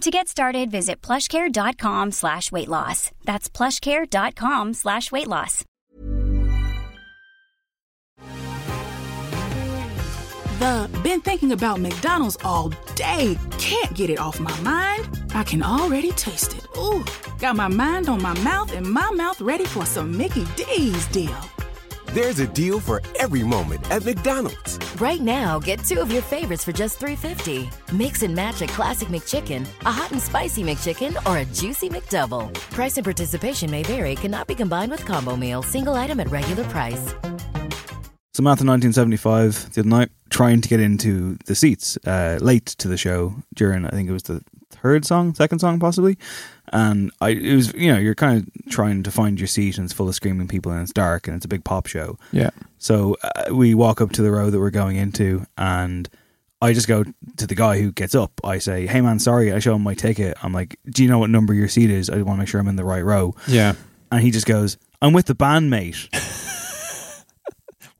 To get started, visit plushcare.com slash weight loss. That's plushcare.com slash weight loss. The been thinking about McDonald's all day. Can't get it off my mind. I can already taste it. Ooh, got my mind on my mouth and my mouth ready for some Mickey D's deal. There's a deal for every moment at McDonald's. Right now, get two of your favorites for just $3.50. Mix and match a classic McChicken, a hot and spicy McChicken, or a juicy McDouble. Price and participation may vary, cannot be combined with combo meal, single item at regular price. Samantha 1975 the other night trying to get into the seats uh, late to the show during I think it was the third song second song possibly and I it was you know you're kind of trying to find your seat and it's full of screaming people and it's dark and it's a big pop show. Yeah. so uh, we walk up to the row that we're going into and I just go to the guy who gets up. I say hey man sorry I show him my ticket. I'm like do you know what number your seat is? I want to make sure I'm in the right row. Yeah. and he just goes I'm with the bandmate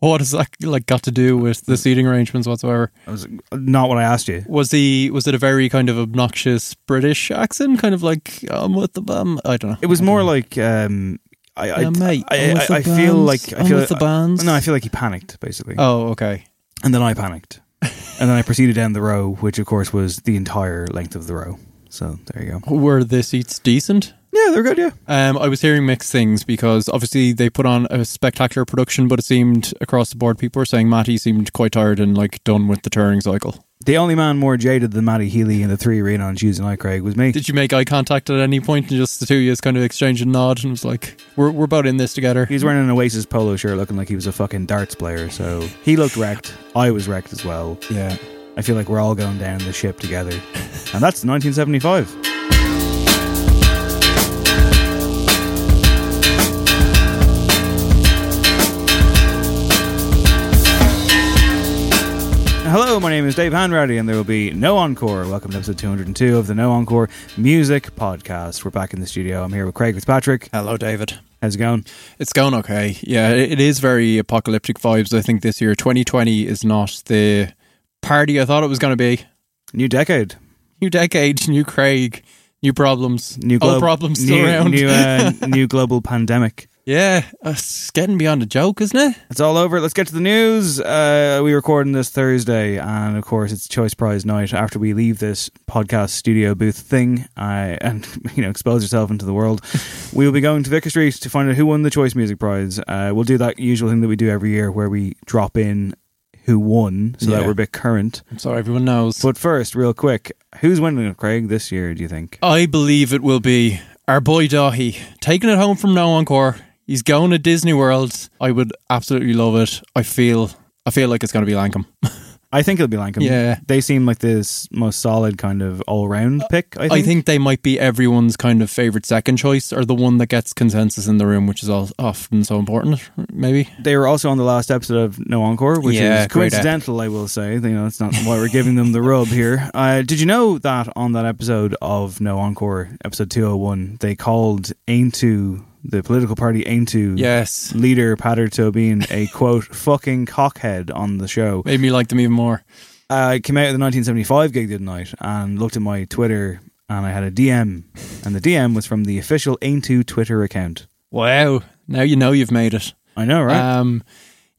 What has that like got to do with the seating arrangements whatsoever? I was not what I asked you Was the was it a very kind of obnoxious British accent, kind of like I'm with the bum? I don't know. It was more like um, I, I, Yeah, mate, I, I, I feel like I I'm feel with the bands. No, I feel like he panicked basically, Oh, okay. and then I panicked, and then I proceeded down the row, which of course was the entire length of the row. So there you go. Were the seats decent? Yeah, they're good. Yeah, Um, I was hearing mixed things because obviously they put on a spectacular production, but it seemed across the board people were saying Matty seemed quite tired and like done with the touring cycle. the only man more jaded than Matty Healy in the three arena on Tuesday night, Craig, was me. Did you make eye contact at any point and just the two of you kind of exchanged a nod and was like, "We're we're about in this together." He was wearing an Oasis polo shirt, looking like he was a fucking darts player. So he looked wrecked. I was wrecked as well. Yeah. I feel like we're all going down the ship together, and that's 1975. Hello, my name is Dave Hanratty, and there will be no encore. Welcome to episode 202 of the No Encore Music Podcast. We're back in the studio. I'm here with Craig Fitzpatrick. Hello, David. How's it going? It's going okay. Yeah, it is very apocalyptic vibes. I think this year, 2020 is not the party I thought it was going to be. New decade. New decade, new Craig, new problems, New old glo- problems still new, around. New, uh, new global pandemic. Yeah, uh, it's getting beyond a joke, isn't it? It's all over. Let's get to the news. Uh, we recording this Thursday, and of course, it's Choice Prize night. After we leave this podcast studio booth thing, uh, and you know, expose yourself into the world, we will be going to Vicar Street to find out who won the Choice Music Prize. Uh, we'll do that usual thing that we do every year, where we drop in who won, so that we're a bit current. So everyone knows. But first, real quick, who's winning it, Craig, this year? Do you think? I believe it will be our boy Daithí taking it home from No Encore. He's going to Disney World. I would absolutely love it. I feel I feel like it's going to be Lankum. I think it'll be Lankum. Yeah. they seem like this most solid kind of all-round pick. I think. I think they might be everyone's kind of favorite second choice or the one that gets consensus in the room, which is all, often so important. Maybe. They were also on the last episode of No Encore, which Yeah, is coincidental, I will say. You know, it's not why we're giving them the rub here. Uh, did you know that on that episode of No Encore, episode 201, they called Aontú the political party Aontú Yes. leader Peadar Tóibín a quote fucking cockhead on the show. Made me like them even more. I came out of the 1975 gig the other night and looked at my Twitter and I had a DM and the DM was from the official Aontú Twitter account. Wow. Now you know you've made it. I know, right? Um,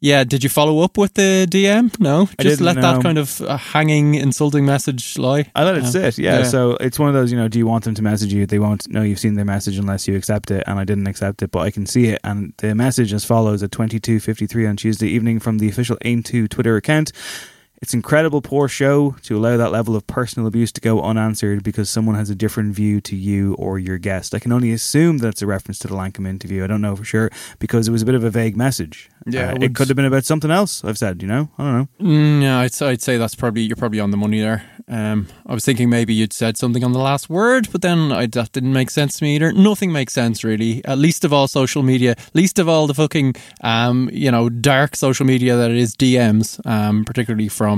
yeah, did you follow up with the DM? No, I just let no. that kind of uh, hanging, insulting message lie. I let it Um, sit, yeah. So it's one of those, you know, do you want them to message you? They won't know you've seen their message unless you accept it, and I didn't accept it, but I can see it. And the message as follows at 22.53 on Tuesday evening from the official Aontú Twitter account. It's incredible poor show to allow that level of personal abuse to go unanswered because someone has a different view to you or your guest. I can only assume that it's a reference to the Lankum interview. I don't know for sure because it was a bit of a vague message. Yeah, Uh, it it could have been about something else. I've said, you know, I don't know. Mm, yeah, I'd, I'd say that's probably you're probably on the money there. Um, I was thinking maybe you'd said something on the last word, but then I, that didn't make sense to me either. Nothing makes sense really. At least of all social media, least of all the fucking um, you know dark social media that it is DMs, um, particularly from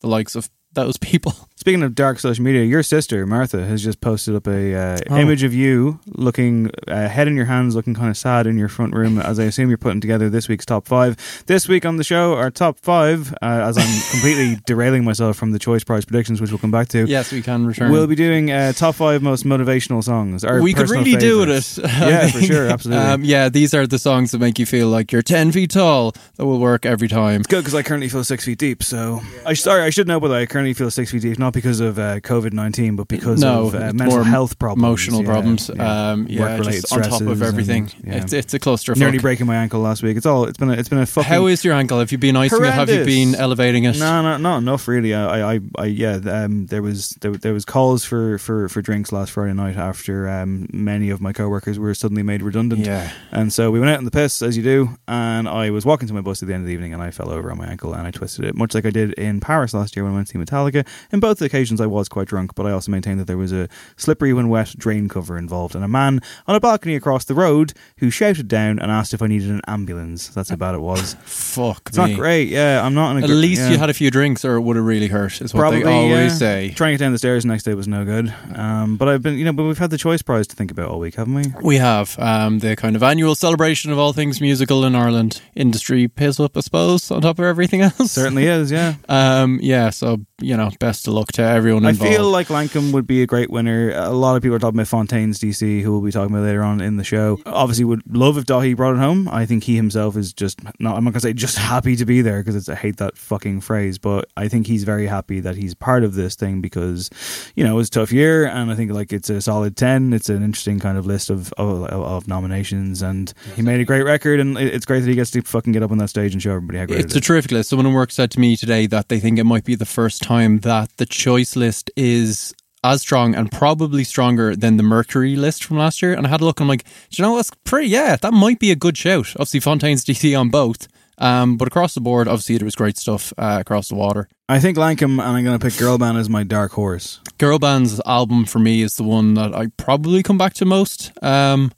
the likes of those people. Speaking of dark social media, your sister Martha has just posted up a uh, Oh. image of you looking uh, head in your hands, looking kind of sad in your front room. As I assume you're putting together this week's top five. This week on the show, our top five. Uh, as I'm completely derailing myself from the choice prize predictions, which we'll come back to. yes, we can return. We'll be doing uh, top five most motivational songs. Our we could really do favourites. with it. Yeah, I for sure, absolutely. Um, yeah, these are the songs that make you feel like you're ten feet tall. That will work every time. It's Good because I currently feel six feet deep. So I sorry I should know, but I currently feel six feet deep, not because of uh, COVID nineteen, but because no, of uh, mental health problems, emotional Yeah, problems. yeah. Um, yeah, Work-related just on top of everything. and-. It's it's a cluster. Nearly breaking my ankle last week. It's all. It's been. A, it's been a fucking. How is your ankle? Have you been icing it? Have you been elevating it? No, no, not enough really. I, I, I yeah. Um, there was there, there was calls for, for, for drinks last Friday night after um, many of my coworkers were suddenly made redundant. Yeah. And so we went out in the piss as you do, and I was walking to my bus at the end of the evening, and I fell over on my ankle and I twisted it, much like I did in Paris last year when I went to see Metallica. In both occasions, I was quite drunk, but I also maintained that there was a slippery when wet drain cover involved, and a man on a balcony across the road who shouted down and asked if I needed an ambulance. That's how bad it was. Fuck It's me. not great. Yeah, I'm not in a At gr- least yeah. you had a few drinks, or it would have really hurt. Is what Probably they always yeah. say. Trying to get down the stairs the next day was no good. Um, but I've been, you know, but we've had the choice prize to think about all week, haven't we? We have um, the kind of annual celebration of all things musical in Ireland. Industry pays up, I suppose, on top of everything else. Certainly is. Yeah. Um, yeah, so you know, best of luck to everyone involved. I feel like Lankum would be a great winner. A lot of people are talking about Fontaines DC, who we'll be talking about later on in the show. Obviously, would love if Daithí brought it home. I think he himself is just not. I'm not gonna say just happy to be there because I hate that fucking phrase, but I think he's very happy that he's part of this thing because you know it was a tough year, and I think like it's a solid ten. It's an interesting kind of list of of, of nominations, and he made a great record, and it's great that he gets to fucking get up on that stage and show everybody how great It's it a terrific list. Someone in work said to me today that they think it might be the first time that the choice list is as strong and probably stronger than the Mercury list from last year. And I had a look and I'm like, do you know what's pretty? Yeah, that might be a good shout. Obviously, Fontaines DC on both. Um, but across the board, obviously, there was great stuff uh, across the water. I think Lankum, and I'm going to pick Girl Band as my dark horse. Girl Band's album for me is the one that I probably come back to most. Um,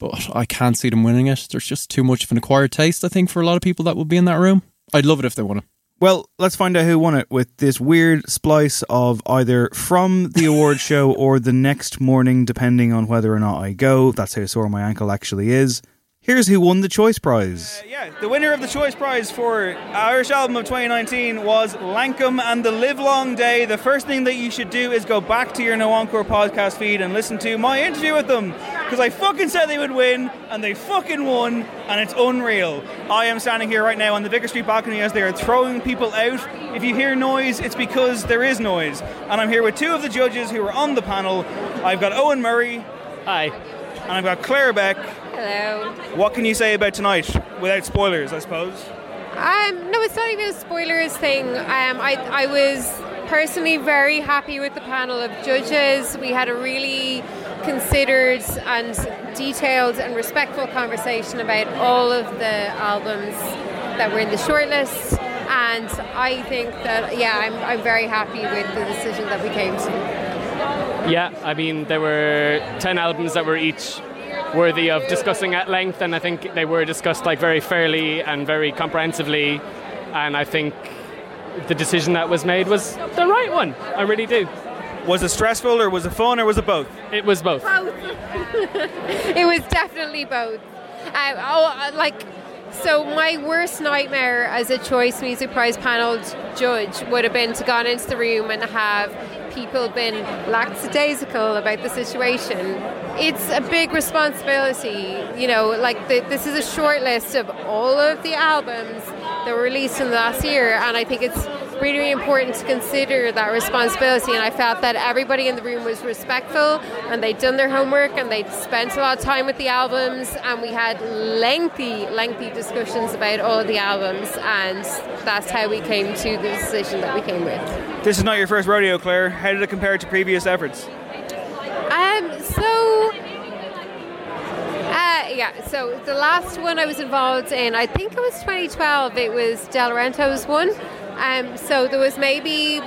but I can't see them winning it. There's just too much of an acquired taste, I think, for a lot of people that would be in that room. I'd love it if they won it. Well, let's find out who won it with this weird splice of either from the award show or the next morning, depending on whether or not I go. That's how sore my ankle actually is. Here's who won the Choice Prize. Uh, yeah, the winner of the Choice Prize for Irish Album of 2019 was Lankum and the Live Long Day. The first thing that you should do is go back to your No Encore podcast feed and listen to my interview with them. Because I fucking said they would win, and they fucking won, and it's unreal. I am standing here right now on the Vicar Street balcony as they are throwing people out. If you hear noise, it's because there is noise. And I'm here with two of the judges who are on the panel. I've got Owen Murray. Hi. And I've got Claire Beck. Hello. What can you say about tonight without spoilers, I suppose? Um, no, it's not even a spoilers thing. Um, I, I was personally very happy with the panel of judges. We had a really considered and detailed and respectful conversation about all of the albums that were in the shortlist. And I think that, yeah, I'm, I'm very happy with the decision that we came to. Yeah, I mean, there were 10 albums that were each worthy of discussing at length, and I think they were discussed like very fairly and very comprehensively. And I think the decision that was made was the right one. I really do. Was it stressful, or was it fun, or was it both? It was both. Both. it was definitely both. Um, oh, like, so my worst nightmare as a Choice Music Prize panel judge would have been to go into the room and have people been lackadaisical about the situation. It's a big responsibility, you know. Like the, this is a short list of all of the albums that were released in the last year, and I think it's really, important to consider that responsibility. And I felt that everybody in the room was respectful and they'd done their homework and they'd spent a lot of time with the albums. And we had lengthy, lengthy discussions about all the albums. And that's how we came to the decision that we came with. This is not your first rodeo, Claire. How did it compare to previous efforts? Um, so. Uh, yeah, so the last one I was involved in, I think it was 2012, it was Delorentos' one. Um, so there was maybe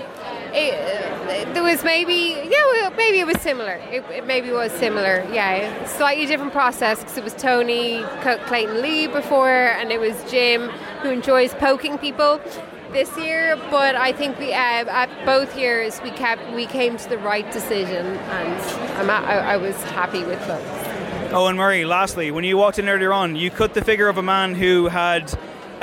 it, there was maybe yeah maybe it was similar. It, it maybe was similar yeah. Slightly different process because it was Tony Clayton-Lea before and it was Jim who enjoys poking people this year. But I think we uh, at both years we kept we came to the right decision and I, I was happy with both. Owen Murray lastly when you walked in earlier on you cut the figure of a man who had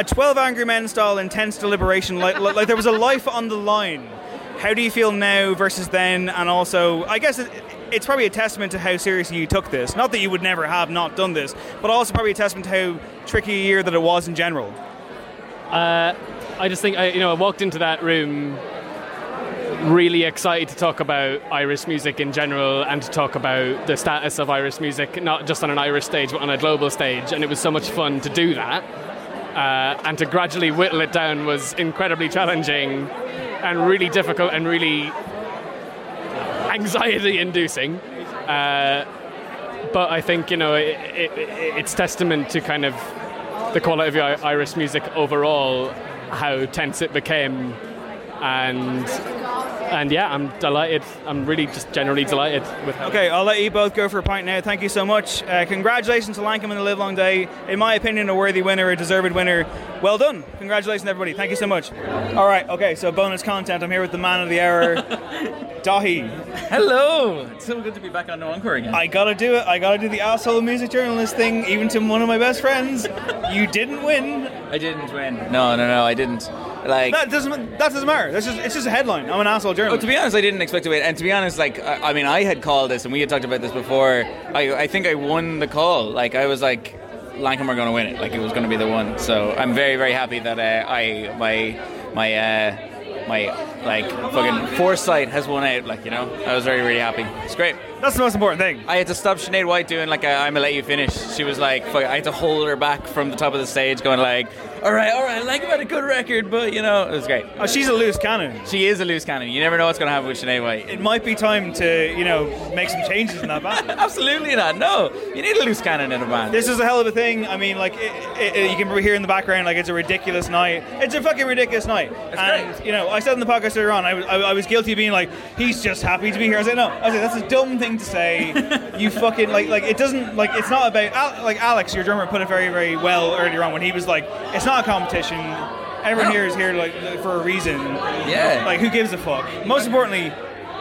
a 12 Angry Men style intense deliberation, like, like there was a life on the line. How do you feel now versus then? And also, I guess it, it's probably a testament to how seriously you took this. Not that you would never have not done this, but also probably a testament to how tricky a year that it was in general. Uh, I just think, I, you know, I walked into that room really excited to talk about Irish music in general and to talk about the status of Irish music, not just on an Irish stage, but on a global stage. And it was so much fun to do that uh, and to gradually whittle it down was incredibly challenging and really difficult and really anxiety inducing. Uh, but I think you know it, it, it's testament to kind of the quality of Irish music overall, how tense it became, and and yeah, I'm delighted. I'm really just generally delighted with how Okay, I'll let you both go for a pint now. Thank you so much. Uh, congratulations to Lankum and the Live Long Day. In my opinion, a worthy winner, a deserved winner. Well done. Congratulations, everybody. Thank you so much. All right, okay, so bonus content. I'm here with the man of the hour, Daithí. Hello. It's so good to be back on No Encore again. I gotta do it. I gotta do the asshole music journalist thing, even to one of my best friends. You didn't win. I didn't win. No, no, no, I didn't. Like that doesn't that doesn't matter. That's just it's just a headline. I'm an asshole journalist. Oh, to be honest, I didn't expect to win. And to be honest, like I, I mean, I had called this, and we had talked about this before. I, I think I won the call. Like I was like, Lankum are going to win it. Like it was going to be the one. So I'm very very happy that uh, I my my. Uh, my like fucking foresight has won out. Like you know, I was very really happy. It's great. That's the most important thing. I had to stop Sinead White doing like i am gonna let you finish. She was like, fuck, I had to hold her back from the top of the stage, going like, all right, all right, I like about a good record, but you know, it was great. Oh, she's a loose cannon. She is a loose cannon. You never know what's gonna happen with Sinead White. It might be time to you know make some changes in that band. Absolutely not. No, you need a loose cannon in a band. This is a hell of a thing. I mean, like it, it, it, you can hear in the background, like it's a ridiculous night. It's a fucking ridiculous night. It's and great. you know, I said in the podcast earlier on, I was, I, I was guilty of being like, he's just happy to be here. I said no. I said that's a dumb thing to say. you fucking like like it doesn't like it's not about Al- like Alex, your drummer, put it very very well earlier on when he was like, it's not a competition. Everyone here is here like for a reason. Yeah. Like who gives a fuck? Most importantly,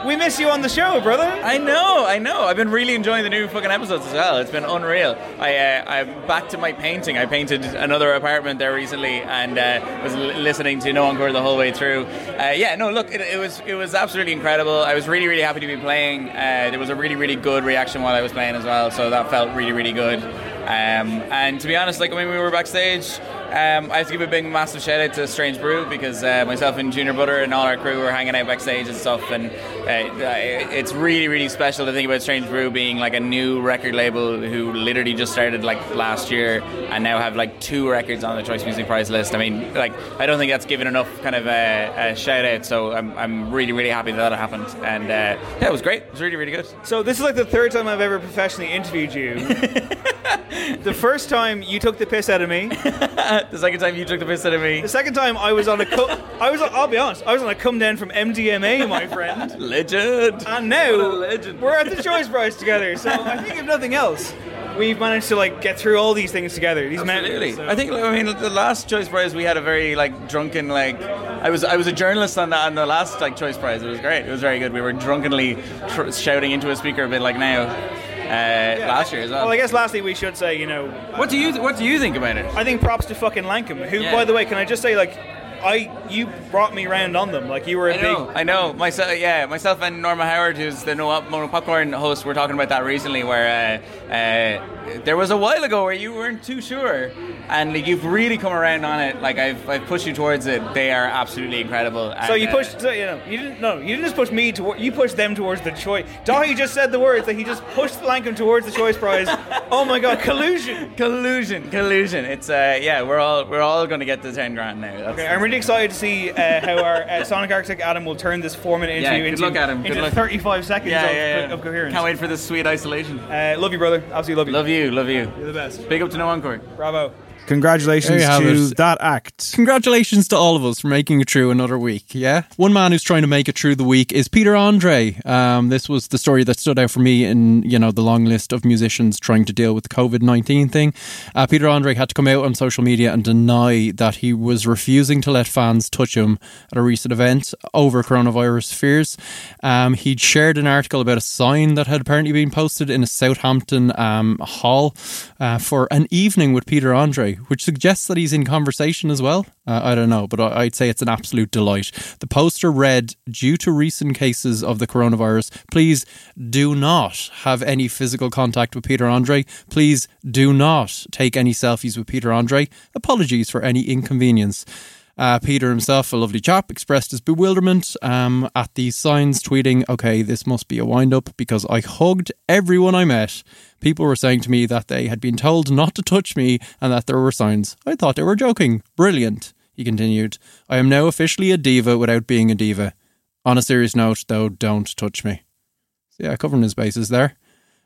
we miss you on the show, brother. I know, I know. I've been really enjoying the new fucking episodes as well. It's been unreal. I uh, I'm back to my painting. I painted another apartment there recently, and uh, was l- listening to No Encore the whole way through. Uh, yeah, no, look, it, it, was it was absolutely incredible. I was really really happy to be playing. Uh, there was a really really good reaction while I was playing as well, so that felt really really good. Um, and to be honest, like when we were backstage. Um, I have to give a big, massive shout out to Strange Brew because uh, myself and Junior Brother and all our crew were hanging out backstage and stuff. And uh, it's really, really special to think about Strange Brew being like a new record label who literally just started like last year and now have like two records on the Choice Music Prize list. I mean, like I don't think that's given enough kind of a, a shout out. So I'm, I'm really, really happy that that happened. And uh, yeah, it was great. It was really, really good. So this is like the third time I've ever professionally interviewed you. the first time you took the piss out of me. the second time you took the piss out of me. The second time I was on a co- I was I'll be honest, I was on a come down from MDMA, my friend. legend. And now legend. we're at the Choice Prize together. So I think if nothing else, we've managed to like get through all these things together. These Absolutely. men. I think. I mean, the last choice prize we had a very like drunken like. I was I was a journalist on the on the last like choice prize. It was great. It was very good. We were drunkenly tr- shouting into a speaker a bit like now. Uh, last year as well. Well, I guess lastly we should say, you know, What do you What do you think about it? I think props to fucking Lankum, who, Yeah. by the way, can I just say, like, I you brought me round on them. Like you were a I big. I know. Myself, yeah, myself and Norma Howard, who's the No Mono Popcorn host, were talking about that recently. Where uh, uh, there was a while ago where you weren't too sure, and like, you've really come around on it. Like I've, I've pushed you towards it. They are absolutely incredible. So And, you uh, pushed, so, you know, you didn't. No, you didn't just push me toward. You pushed them towards the choice. Daithí just said the words that he just pushed Lankum towards the choice prize. oh my god, collusion! collusion, collusion. It's uh, yeah, we're all we're all going to get the ten grand now. That's, Okay, really excited to see uh, how our uh, Sonic Arctic Adam will turn this four-minute interview good into, luck, Adam. Good into luck. 35 seconds yeah, of, yeah, yeah. of coherence. Can't wait for this sweet isolation. Uh, love you, brother. Absolutely love you. Love you, love you. You're the best. Big up to No Encore. Bravo. Congratulations to it. that act. Congratulations to all of us for making it through another week. Yeah, one man who's trying to make it through the week is Peter Andre. Um, this was the story that stood out for me in you know the long list of musicians trying to deal with the COVID nineteen thing. Uh, Peter Andre had to come out on social media and deny that he was refusing to let fans touch him at a recent event over coronavirus fears. Um, he'd shared an article about a sign that had apparently been posted in a Southampton um, hall uh, for an evening with Peter Andre, which suggests that he's in conversation as well. Uh, I don't know, but I- I'd say it's an absolute delight. The poster read, Due to recent cases of the coronavirus, please do not have any physical contact with Peter Andre. Please do not take any selfies with Peter Andre. Apologies for any inconvenience. Uh, Peter himself, a lovely chap, expressed his bewilderment um, at these signs, tweeting, Okay, this must be a wind up because I hugged everyone I met. People were saying to me that they had been told not to touch me and that there were signs. I thought they were joking. Brilliant, he continued. I am now officially a diva without being a diva. On a serious note, though, don't touch me. So, yeah, covering his bases there.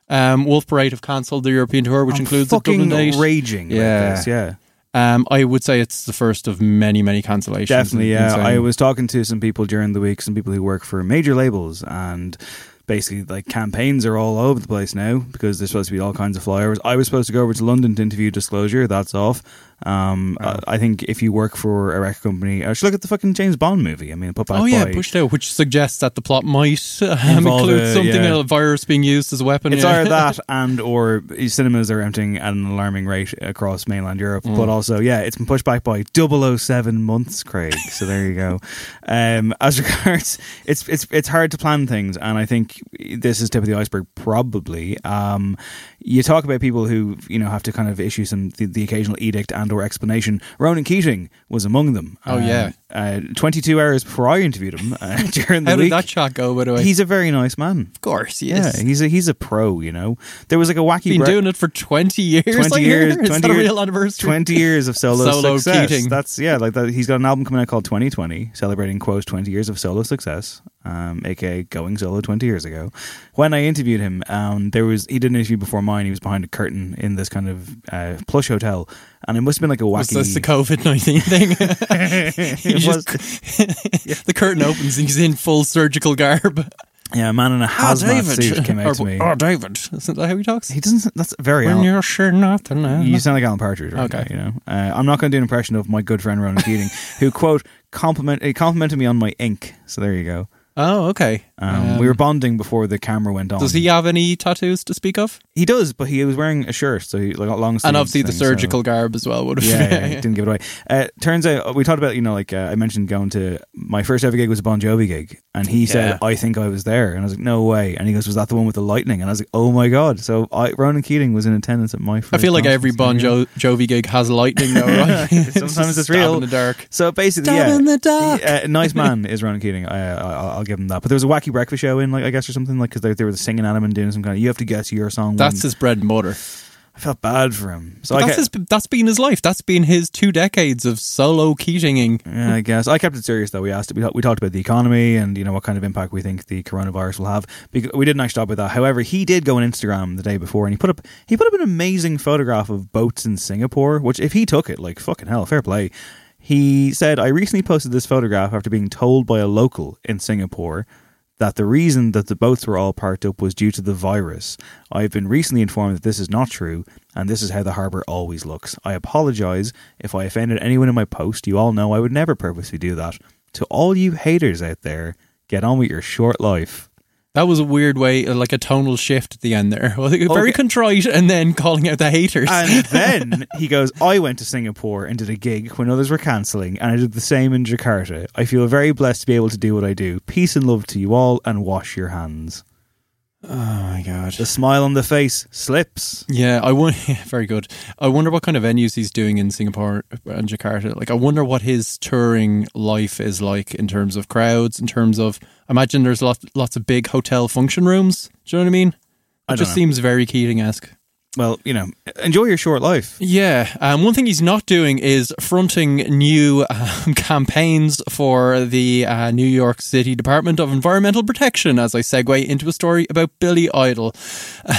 Um, Wolf Parade have cancelled the European tour, which I'm includes the fucking Dublin date. raging Yeah. this, yeah. Um, I would say it's the first of many, many cancellations. Definitely, yeah. I was talking to some people during the week, some people who work for major labels, and basically, like campaigns are all over the place now because there's supposed to be all kinds of flyovers. I was supposed to go over to London to interview Disclosure. That's off. Um, I, I think if you work for a record company, I should look at the fucking James Bond movie. I mean, put back Oh yeah, by- pushed out, which suggests that the plot might um, include a- something yeah. a virus being used as a weapon. It's yeah. either that and or cinemas are emptying at an alarming rate across mainland Europe. Mm. But also, yeah, it's been pushed back by 007 months, Craig. So there you go. Um, as regards, it's it's it's hard to plan things, and I think this is tip of the iceberg. Probably, um, you talk about people who you know have to kind of issue some the, the occasional edict and or explanation. Ronan Keating was among them. Oh, yeah. uh, 22 hours before I interviewed him uh, during the How week. did that shot go? By the way, He's a very nice man. of course he Yeah, he's a he's a pro. You know, there was like a wacky. been bre- doing it for twenty years. 20 I years, hear. Is 20 that a years, real anniversary? 20 years of solo, Solo success. Keating. That's yeah, like that. He's got an album coming out called 2020, celebrating quote 20 years of solo success, um, aka going solo 20 years ago. When I interviewed him, um, there was he did an interview before mine. He was behind a curtain in this kind of uh, plush hotel, and it must have been like a Was wacky. this the COVID nineteen thing? It the curtain opens and he's in full surgical garb. yeah, a man in a Ah, hazmat suit came out Or- to me. Oh, David. Isn't that how he talks? He doesn't. That's very. when Alan- you're sure nothing. You sound like Alan Partridge, right Okay. now, you know. Uh, I'm not going to do an impression of my good friend Ronan Keating, who quote compliment he complimented me on my ink. So there you go. Oh, okay. Um, we were bonding before the camera went on. Does he have any tattoos to speak of? He does, but he was wearing a shirt, so he like a long. Sleeves. And obviously the thing, so- surgical garb as well would have. Yeah, yeah, he didn't give it away. Uh, turns out we talked about you know like uh, I mentioned going to my first ever gig was a Bon Jovi gig, and he said Yeah. I think I was there, and I was like no way, and he goes was that the one with the lightning, and I was like oh my god, so I, Ronan Keating was in attendance at my. First I feel like every Bon jo- Jovi gig has lightning, though, right? Sometimes it's stab real. in the dark. So basically, Stab yeah, in the dark. Uh, nice man is Ronan Keating. I, I, I'll I'll give him that. But there was a wacky breakfast show in, like I guess, or something like because they, they were singing at him and doing some kind of. You have to guess your song. That's when- his bread and butter. I felt bad for him. So that's kept, his, that's been his life. That's been his two decades of solo Keatinging. yeah, I guess I kept it serious though. We asked, we, we talked about the economy and you know what kind of impact we think the coronavirus will have. Because we didn't actually talk about that. However, he did go on Instagram the day before and he put up he put up an amazing photograph of boats in Singapore. Which if he took it, like fucking hell, fair play. He said, "I recently posted this photograph after being told by a local in Singapore." that the reason that the boats were all parked up was due to the virus. I have been recently informed that this is not true, and this is how the harbour always looks. I apologise if I offended anyone in my post. You all know I would never purposely do that. To all you haters out there, get on with your short life. That was a weird way, uh, like a tonal shift at the end there. Well, Very Okay. contrite and then calling out the haters. And then he goes, I went to Singapore and did a gig when others were cancelling, and I did the same in Jakarta. I feel very blessed to be able to do what I do. Peace and love to you all, and wash your hands. Oh my god. The smile on the face slips. Yeah, I wonder. Very good. I wonder what kind of venues he's doing in Singapore and Jakarta. Like, I wonder what his touring life is like in terms of crowds. In terms of, I imagine there's lots lots of big hotel function rooms. Do you know what I mean? It I just know. seems very Keating esque. Well, you know, enjoy your short life. Yeah. Um, one thing he's not doing is fronting new um, campaigns for the uh, New York City Department of Environmental Protection as I segue into a story about Billy Idol.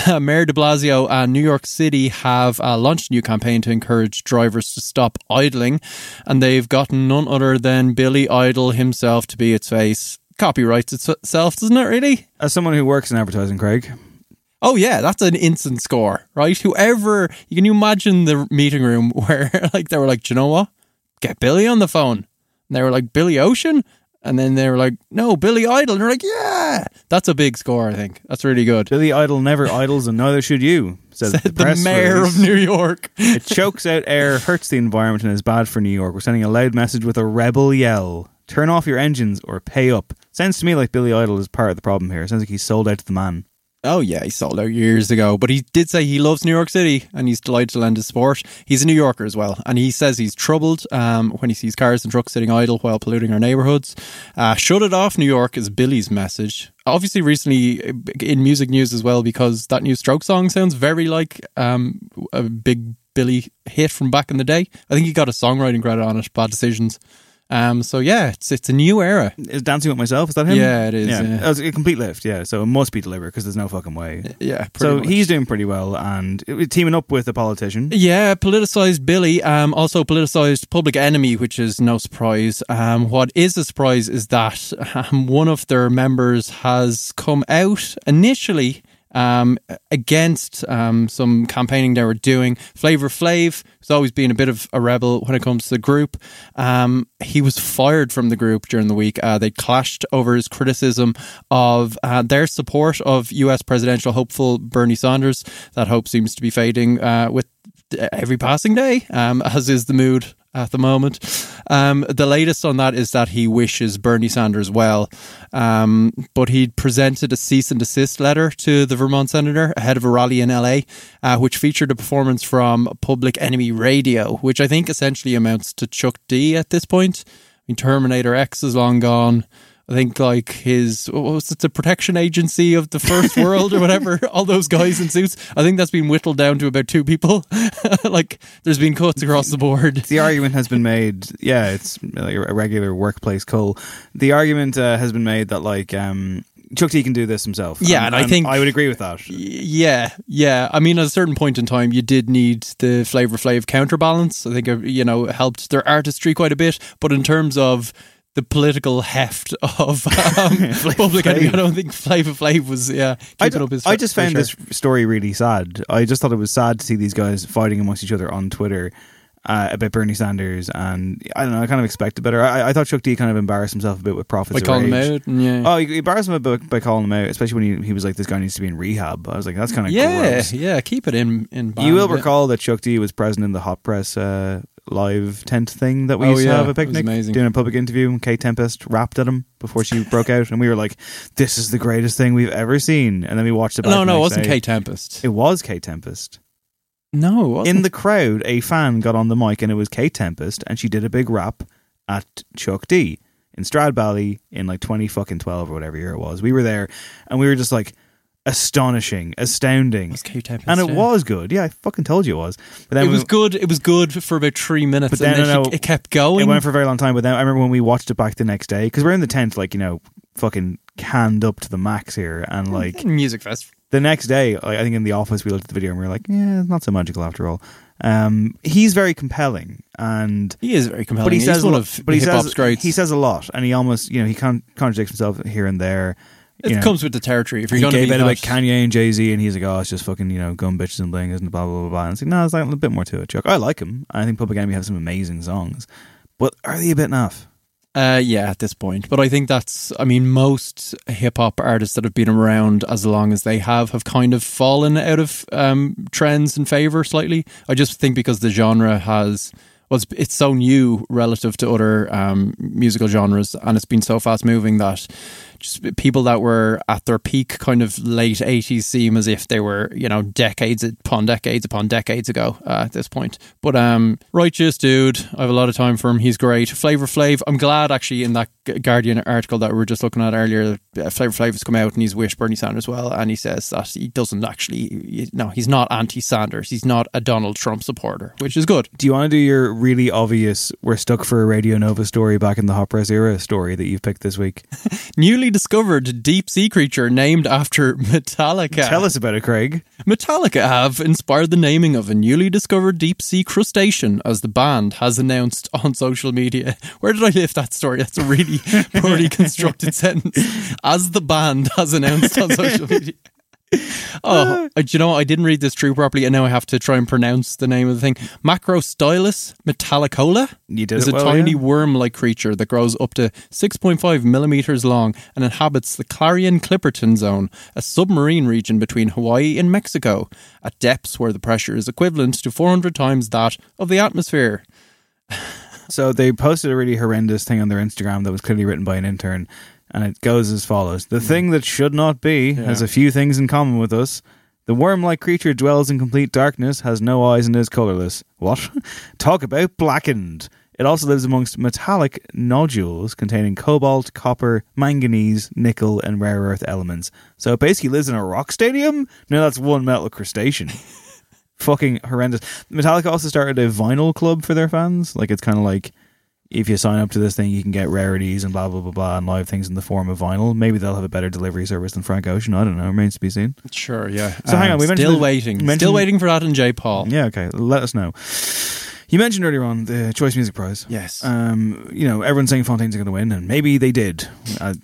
Uh, Mayor de Blasio and New York City have uh, launched a new campaign to encourage drivers to stop idling, and they've gotten none other than Billy Idol himself to be its face. Copyrights itself, doesn't it, really? As someone who works in advertising, Craig, Oh yeah, that's an instant score, right? Whoever you can you imagine the meeting room where like they were like, "Do you know what? Get Billy on the phone." And they were like, "Billy Ocean," and then they were like, "No, Billy Idol." And they're like, "Yeah, that's a big score. I think that's really good." Billy Idol never idles, and neither should you. says Said the, press mayor release. of New York. It chokes out air, hurts the environment, and is bad for New York. We're sending a loud message with a rebel yell. Turn off your engines or pay up. Sounds to me like Billy Idol is part of the problem here. Sounds like he's sold out to the man. Oh yeah, he sold out years ago, but he did say he loves New York City and he's delighted to lend his support. He's a New Yorker as well, and he says he's troubled um, when he sees cars and trucks sitting idle while polluting our neighborhoods. Uh, Shut it off, New York is Billy's message. Obviously, recently uh, in music news as well, because that new Stroke song sounds very like um, a big Billy hit from back in the day. I think he got a songwriting credit on it. Bad decisions. Um, so yeah, it's it's a new era. Is Dancing with Myself, is that him? Yeah, it is, yeah. That was a complete lift, yeah. So it must be delivered because there's no fucking way. Yeah, pretty So much. he's doing pretty well and teaming up with a politician. Yeah, politicized Billy, um, also politicized Public Enemy, which is no surprise. Um, what is a surprise is that um, one of their members has come out initially um, against um, some campaigning they were doing. Flavor Flav has always been a bit of a rebel when it comes to the group. Um, he was fired from the group during the week. Uh, they clashed over his criticism of uh, their support of US presidential hopeful Bernie Sanders. That hope seems to be fading uh, with every passing day, um, as is the mood at the moment. Um, the latest on that is that he wishes Bernie Sanders well, um, but he presented a cease and desist letter to the Vermont senator ahead of a rally in LA, uh, which featured a performance from Public Enemy Radio, which I think essentially amounts to Chuck D at this point. I mean, Terminator X is long gone. I think like his what was it the protection agency of the first world or whatever? All those guys in suits. I think that's been whittled down to about two people. Like there's been cuts across the board. The argument has been made, yeah, it's like a regular workplace cull. The argument uh, has been made that like um, Chuck D can do this himself. Yeah, and I think- I would agree with that. yeah yeah. I mean at a certain point in time you did need the Flavor Flav counterbalance. I think uh, you know helped their artistry quite a bit. But in terms of the political heft of um, Public Enemy. I don't think Flavor Flav was yeah I, keeping up his. I just found share. this story really sad. I just thought it was sad to see these guys fighting amongst each other on Twitter uh, about Bernie Sanders, and I don't know. I kind of expected better. I, I thought Chuck D kind of embarrassed himself a bit with profits by calling him out. and Yeah. Oh, he embarrassed him a bit by calling him out, especially when he, he was like, "This guy needs to be in rehab." I was like, "That's kind of yeah, gross." yeah, keep it in in. You band, will yeah. recall that Chuck D was present in the Hot Press uh, live tent thing that we Oh, used to yeah, have was picnic, doing a public interview. and Kate Tempest rapped at him before she broke out, and we were like, "This is the greatest thing we've ever seen." And then we watched it. Back No, no, it wasn't day. Kate Tempest. It was Kate Tempest. No. In the crowd, a fan got on the mic, and it was Kate Tempest, and she did a big rap at Chuck D in Stradbally in like twenty fucking twelve or whatever year it was. We were there, and we were just like astonishing, astounding. Tempest, and it yeah. was good. Yeah, I fucking told you it was. But then it we- was good. It was good for about three minutes, But and then, then no, no, it kept going. It went for a very long time. But then I remember when we watched it back the next day because we're in the tent, like you know, fucking canned up to the max here, and like music fest. the next day, I I think in the office we looked at the video and we were like, yeah, it's not so magical after all. Um, he's very compelling, and He is very compelling. but he He's says one of but he says he says a lot, and he almost you know he con- contradicts himself here and there. It you know, comes with the territory. If you're going to be about Kanye and Jay Z, and he's like, "Oh, it's just fucking you know gun bitches and bling, isn't? Blah blah blah blah. And it's like, no, it's like a little bit more to it. Chuck, I like him. I think Public Enemy have some amazing songs, but are they a bit naff? Uh, yeah, at this point. But I think that's, I mean, most hip hop artists that have been around as long as they have have kind of fallen out of um, trends in favor slightly. I just think because the genre has. Well, it's, it's so new relative to other um, musical genres, and it's been so fast moving that just people that were at their peak, kind of late eighties, seem as if they were, you know, decades upon decades upon decades ago uh, at this point. But um, righteous dude, I have a lot of time for him. He's great. Flavor Flav, I'm glad actually in that Guardian article that we were just looking at earlier, uh, Flavor Flav has come out and he's wished Bernie Sanders well, and he says that he doesn't actually, no, he's not anti-Sanders. He's not a Donald Trump supporter, which is good. Do you want to do your really obvious "we're stuck for a Radio Nova" story back in the hot press era story that you've picked this week? Newly discovered deep sea creature named after Metallica. Tell us about it, Craig. Metallica have inspired the naming of a newly discovered deep sea crustacean, as the band has announced on social media. Where did I lift that story? That's a really poorly constructed sentence. As the band has announced on social media. Oh, uh, do you know what? I didn't read this through properly, and now I have to try and pronounce the name of the thing. Macrostylus metallicola You did is it a tiny yeah. worm-like creature that grows up to 6.5 millimeters long and inhabits the Clarion-Clipperton Zone, a submarine region between Hawaii and Mexico, at depths where the pressure is equivalent to 400 times that of the atmosphere. So they posted a really horrendous thing on their Instagram that was clearly written by an intern, and it goes as follows: The hmm. thing that should not be has a few things in common with us. The worm-like creature dwells in complete darkness, has no eyes, and is colorless. What? Talk about blackened. It also lives amongst metallic nodules containing cobalt, copper, manganese, nickel, and rare earth elements. So it basically lives in a rock stadium? No, that's one metal crustacean. Fucking horrendous. Metallica also started a vinyl club for their fans. Like, it's kind of like if you sign up to this thing, you can get rarities and blah, blah, blah, blah, and live things in the form of vinyl. Maybe they'll have a better delivery service than Frank Ocean. I don't know. Remains to be seen. Sure, yeah. So hang on, we mentioned still the- waiting, mentioned- still waiting for that and J. Paul. Yeah, okay. Let us know. You mentioned earlier on the Choice Music Prize. Yes. Um, you know, everyone's saying Fontaines are going to win, and maybe they did. I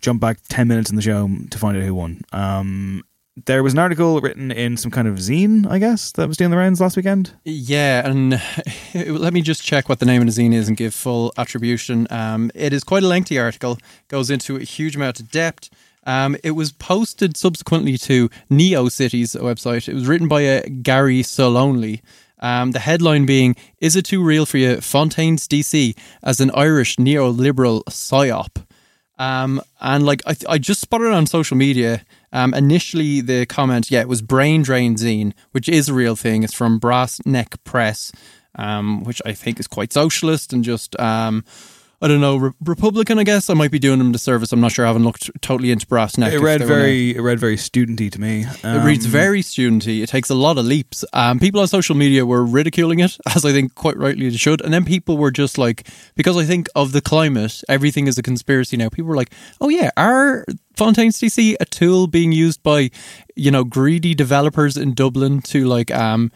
jumped back 10 minutes in the show to find out who won. Um, there was an article written in some kind of zine, I guess, that was doing the rounds last weekend. Yeah, and let me just check what the name of the zine is and give full attribution. Um, it is quite a lengthy article, goes into a huge amount of depth. Um, it was posted subsequently to Neocities website. It was written by a Gary Solonely. Um, the headline being, Is it too real for you? Fontaines DC as an Irish neoliberal psyop. Um, and like I, I just spotted it on social media. Um, initially, the comment, yeah, it was Brain Drain Zine, which is a real thing. It's from Brass Neck Press, um, which I think is quite socialist and just, um, I don't know, re- Republican. I guess I might be doing them a disservice. I'm not sure. I haven't looked totally into Brass Neck. It read they were now- very, it read very studenty to me. it reads Um, very studenty. It takes a lot of leaps. Um, people on social media were ridiculing it, as I think quite rightly they should. And then people were just like, because I think of the climate, everything is a conspiracy now. People were like, oh yeah, are Fontaines DC a tool being used by, you know, greedy developers in Dublin to like, um,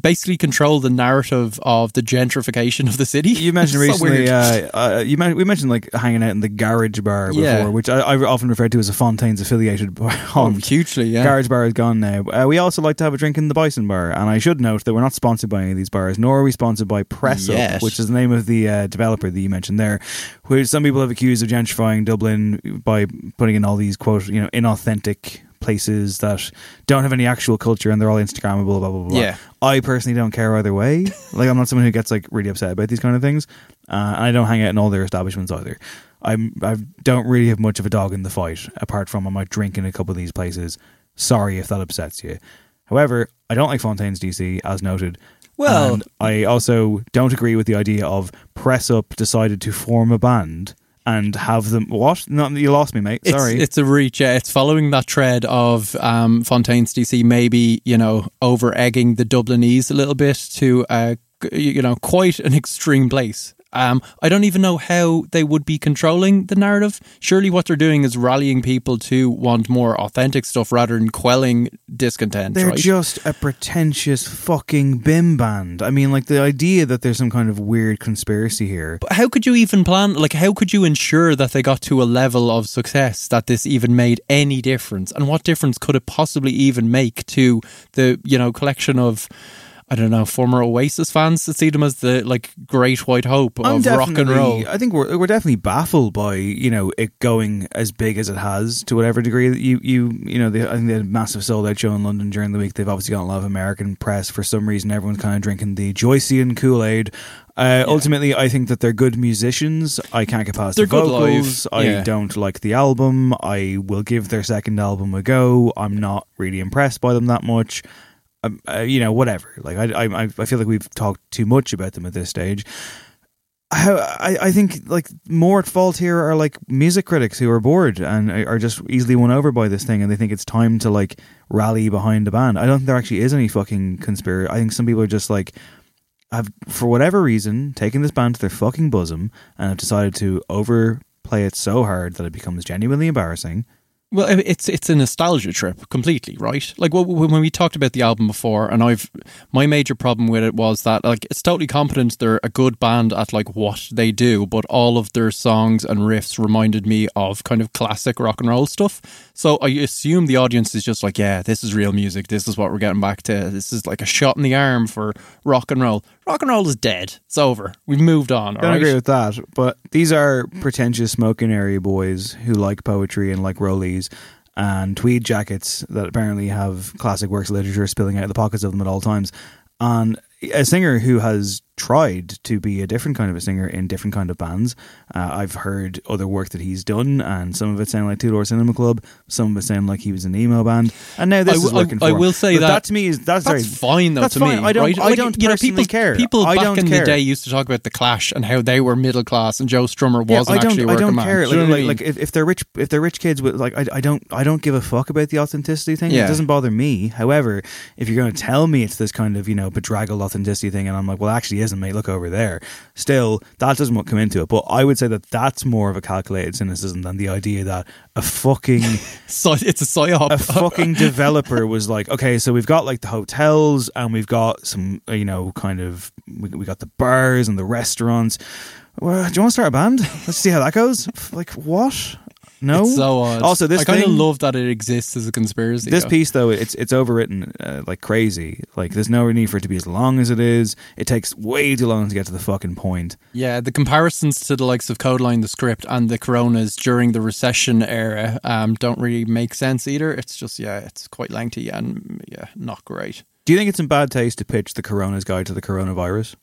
basically control the narrative of the gentrification of the city. You mentioned recently, uh, uh, you men- we mentioned like hanging out in the garage bar before, Yeah. which I, I often referred to as a Fontaines affiliated bar. Oh, hugely, yeah. Garage bar is gone now. Uh, we also like to have a drink in the Bison Bar, and I should note that we're not sponsored by any of these bars, nor are we sponsored by Press Up, which is the name of the uh, developer that you mentioned there, which some people have accused of gentrifying Dublin by putting in all these quote, you know, inauthentic places that don't have any actual culture and they're all Instagrammable, blah blah blah. Yeah. I personally don't care either way. Like I'm not someone who gets like really upset about these kind of things, uh, and I don't hang out in all their establishments either. I'm I don't really have much of a dog in the fight, apart from I might drink in a couple of these places. Sorry if that upsets you. However, I don't like Fontaines DC, as noted. Well- and I also don't agree with the idea of Press Up decided to form a band and have them. What? No, you lost me, mate. Sorry. it's a reach. Yeah, it's following that thread of um, Fontaines DC maybe you know over egging the Dublinese a little bit to uh, you know quite an extreme place. Um, I don't even know how they would be controlling the narrative. Surely what they're doing is rallying people to want more authentic stuff rather than quelling discontent. They're right? just a pretentious fucking bim band. I mean, like the idea that there's some kind of weird conspiracy here. But how could you even plan? Like, how could you ensure that they got to a level of success that this even made any difference? And what difference could it possibly even make to the you know collection of I don't know former Oasis fans that see them as the like great white hope I'm of rock and roll? I think we're we're definitely baffled by you know it going as big as it has to whatever degree that you you you know they, I think they had a massive sold out show in London during the week. They've obviously got a lot of American press for some reason. Everyone's kind of drinking the Joycean Kool Aid. Uh, Ultimately, I think that they're good musicians. I can't get past They're the vocals. I yeah. don't like the album. I will give their second album a go. I'm not really impressed by them that much. Um, uh, you know, whatever. Like I, I, I feel like we've talked too much about them at this stage. I, I think like more at fault here are like music critics who are bored and are just easily won over by this thing, and they think it's time to like rally behind the band. I don't think there actually is any fucking conspiracy. I think some people are just like have, for whatever reason, taken this band to their fucking bosom and have decided to overplay it so hard that it becomes genuinely embarrassing. Well, it's it's a nostalgia trip completely, right? Like wh- wh- when we talked about the album before, and I've my major problem with it was that like it's totally competent. They're a good band at like what they do, but all of their songs and riffs reminded me of kind of classic rock and roll stuff. So I assume the audience is just like, yeah, this is real music. This is what we're getting back to. This is like a shot in the arm for rock and roll. Rock and roll is dead. It's over. We've moved on. Don't right? agree with that, but these are pretentious smoking area boys who like poetry and like rollies and tweed jackets that apparently have classic works of literature spilling out of the pockets of them at all times. And a singer who has tried to be a different kind of a singer in different kind of bands. Uh, I've heard other work that he's done, and some of it sound like Two Door Cinema Club, some of it sound like he was an emo band, and now this I is w- I- working for I him. will say But that- that to me is that's, That's very- fine though that's to fine. me. I don't. right? I don't you know, people, care. People I back don't in care. the day used to talk about the Clash and how they were middle class, and Joe Strummer Yeah, wasn't I don't, actually a I working don't man. care. Like, like, like if, if they're rich, if they're rich kids with like, I, I don't, I don't give a fuck about the authenticity thing. Yeah. It doesn't bother me. However, if you're going to tell me it's this kind of you know bedraggled authenticity thing, and I'm like, well, actually isn't, mate. Look over there. Still, that doesn't come into it. But I would say that that's more of a calculated cynicism than the idea that a fucking so it's a psyop. a fucking developer was like, okay, so we've got like the hotels and we've got some, you know, kind of we, we got the bars and the restaurants. Well, do you want to start a band? Let's see how that goes. Like what? No. It's so odd. Also, this I kind of love that it exists as a conspiracy. This though. piece, though, it's it's overwritten uh, like crazy. Like, there's no need for it to be as long as it is. It takes way too long to get to the fucking point. Yeah, the comparisons to the likes of Kodaline, the script, and the Coronas during the recession era um, don't really make sense either. It's just, yeah, it's quite lengthy and, yeah, not great. Do you think it's in bad taste to pitch the Corona's guide to the coronavirus?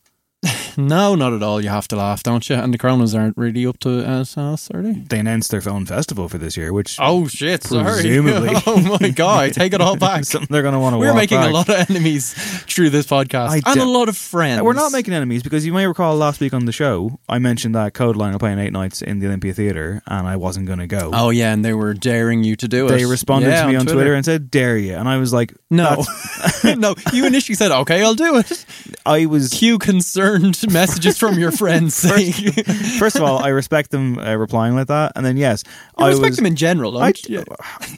No, not at all. You have to laugh, don't you? And the Coronas aren't really up to uh, us, are they? They announced their film festival for this year, which Oh, shit, sorry. presumably, oh, my God. Take it all back. something they're going to want to. We're making back. a lot of enemies through this podcast I and a lot of friends. We're not making enemies because you may recall last week on the show I mentioned that Kodaline are playing eight nights in the Olympia Theatre and I wasn't going to go. Oh, yeah, and they were daring you to do it. they responded Yeah, to me on Twitter. and said, "Dare you?" And I was like, No, no. You initially said, "Okay, I'll do it." I was Cue concerned messages from your friends saying, first of all, I respect them uh, replying like that, and then yes, I I respect was. them in general. I, Don't you?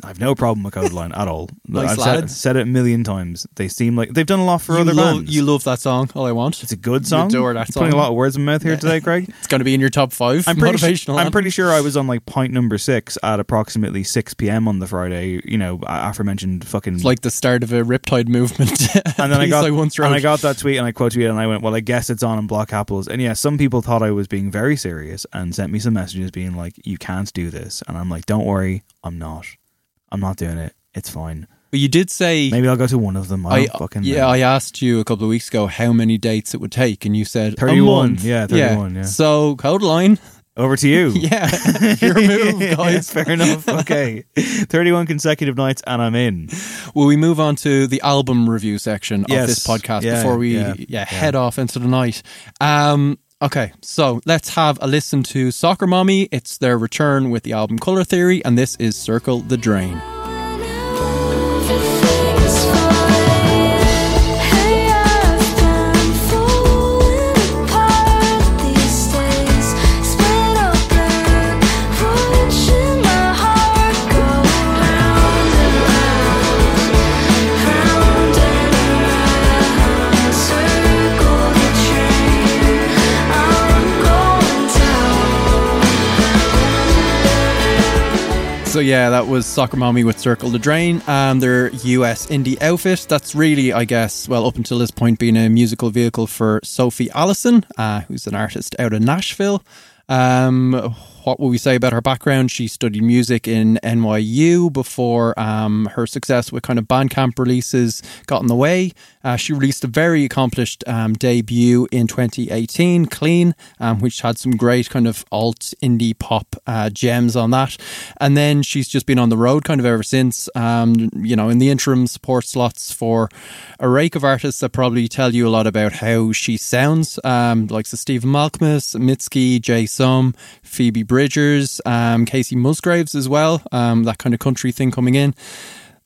I have no problem with Kodaline at all. Nice I've said, lads. said it a million times. They seem like they've done a lot for You other love, bands. you love that song. All I want. it's a good song. adore that You're Putting a lot of words in my mouth here today, Craig. It's going to be in your top five. I'm pretty, motivational. su- I'm pretty sure I was on like point number six at approximately six p.m. on the Friday. You know, aforementioned fucking It's like the start of a riptide movement. and then I got once and wrote. I got that tweet and I quote tweeted and I went, well, I guess it's on in block apples. And yeah, some people thought I was being very serious and sent me some messages being like, you can't do this. And I'm like, don't worry, I'm not. I'm not doing it. It's fine. But you did say. Maybe I'll go to one of them. I, I, fucking yeah, know. I asked you a couple of weeks ago how many dates it would take, and you said a 31. month. Yeah, 31, yeah. So Kodaline, Over to you. yeah, your move, guys. Fair enough. Okay. 31 consecutive nights and I'm in. Will we move on to the album review section Yes. of this podcast Yeah, before we yeah, yeah, yeah. head off into the night? Um, okay, so let's have a listen to Soccer Mommy. It's their return with the album Color Theory, and this is Circle the Drain. So yeah, that was Soccer Mommy with Circle the Drain and their US indie outfit. That's really, I guess, well, up until this point, been a musical vehicle for Sophie Allison, uh, who's an artist out of Nashville. Um, what will we say about her background? She studied music in NYU before um, her success with kind of Bandcamp releases got in the way. Uh, she released a very accomplished um, debut in 2018, Clean, um, which had some great kind of alt indie pop uh, gems on that. And then she's just been on the road kind of ever since. Um, you know, in the interim support slots for a rake of artists that probably tell you a lot about how she sounds, um, like so Stephen Malkmus, Mitski, Jay Som, Phoebe Bridgers, um, Kacey Musgraves as well. Um, that kind of country thing coming in.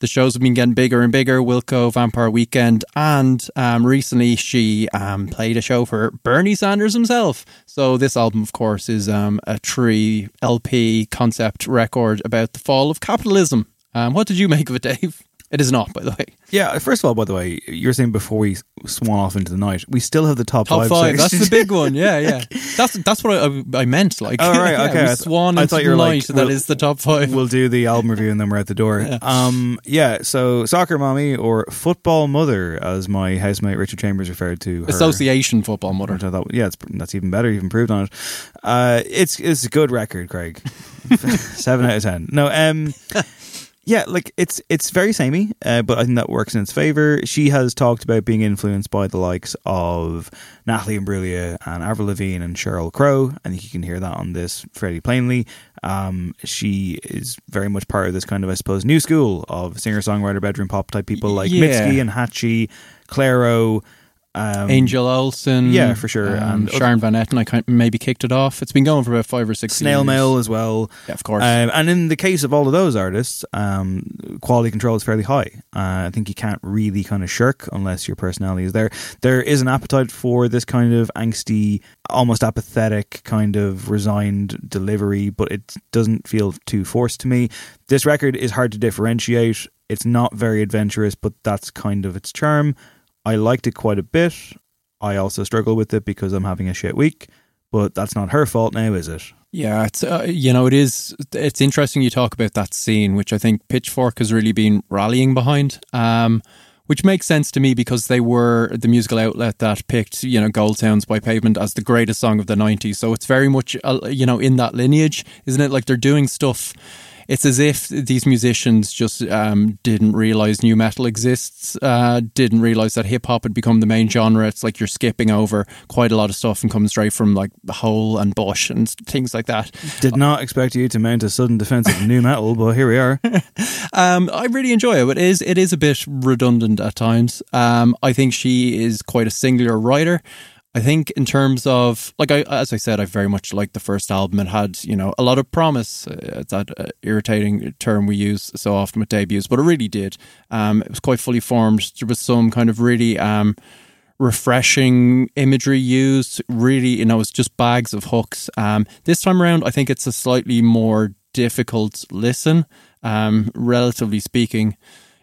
The shows have been getting bigger and bigger. Wilco, Vampire Weekend, and um, recently she um, played a show for Bernie Sanders himself. So this album, of course, is um, a tree LP concept record about the fall of capitalism. Um, what did you make of it, Dave? It is not, by the way. Yeah, first of all, by the way, you're saying before we swan off into the night, we still have the top, Top five. five. That's the big one. Yeah, yeah. That's that's what I, I meant. Like, Oh right, yeah, okay. I- swan I into thought you were the like, night. that we'll- is the top five. We'll do the album review and then we're at the door. Yeah. Um, yeah. So, soccer mommy or football mother, as my housemate Richard Chambers referred to her. Association football mother. I thought, yeah, it's, that's even better. You've improved on it. Uh, it's it's a good record, Craig. Seven out of ten. No, um, yeah, like it's it's very samey, uh, but I think that works in its favor. She has talked about being influenced by the likes of Natalie Imbruglia and Avril Lavigne and Sheryl Crow. I think you can hear that on this fairly plainly. Um, she is very much part of this kind of, I suppose, new school of singer songwriter bedroom pop type people like Yeah. Mitski and Hatchie, Clairo. Um, Angel Olsen, yeah, for sure, Um, and Sharon Van Etten, I kind of maybe kicked it off. It's been going for about five or six. Snail years. Mail as well. Yeah, of course. Um, and in the case of all of those artists, um, quality control is fairly high. Uh, I think you can't really kind of shirk unless your personality is there. There is an appetite for this kind of angsty, almost apathetic, kind of resigned delivery, but it doesn't feel too forced to me. This record is hard to differentiate. It's not very adventurous, but that's kind of its charm. I liked it quite a bit. I also struggle with it because I'm having a shit week, but that's not her fault now, is it? Yeah, it's uh, you know it is. It's interesting you talk about that scene, which I think Pitchfork has really been rallying behind. Um, which makes sense to me because they were the musical outlet that picked, you know, Gold Soundz by Pavement as the greatest song of the 90s. So it's very much, uh, you know, in that lineage, isn't it? Like they're doing stuff. It's as if these musicians just um, didn't realize nu metal exists, uh, didn't realize that hip hop had become the main genre. It's like you're skipping over quite a lot of stuff and coming straight from like Hole and Bush and things like that. Did not expect you to mount a sudden defense of nu metal, but here we are. Um, I really enjoy it, but it is it is a bit redundant at times. Um, I think she is quite a singular writer. I think in terms of like I as I said, I very much liked the first album. It had you know a lot of promise. Uh, It's that uh, irritating term we use so often with debuts, but it really did. Um, it was quite fully formed. There was some kind of really um, refreshing imagery used. Really, you know, it's just bags of hooks. Um, this time around, I think it's a slightly more difficult listen, um, relatively speaking.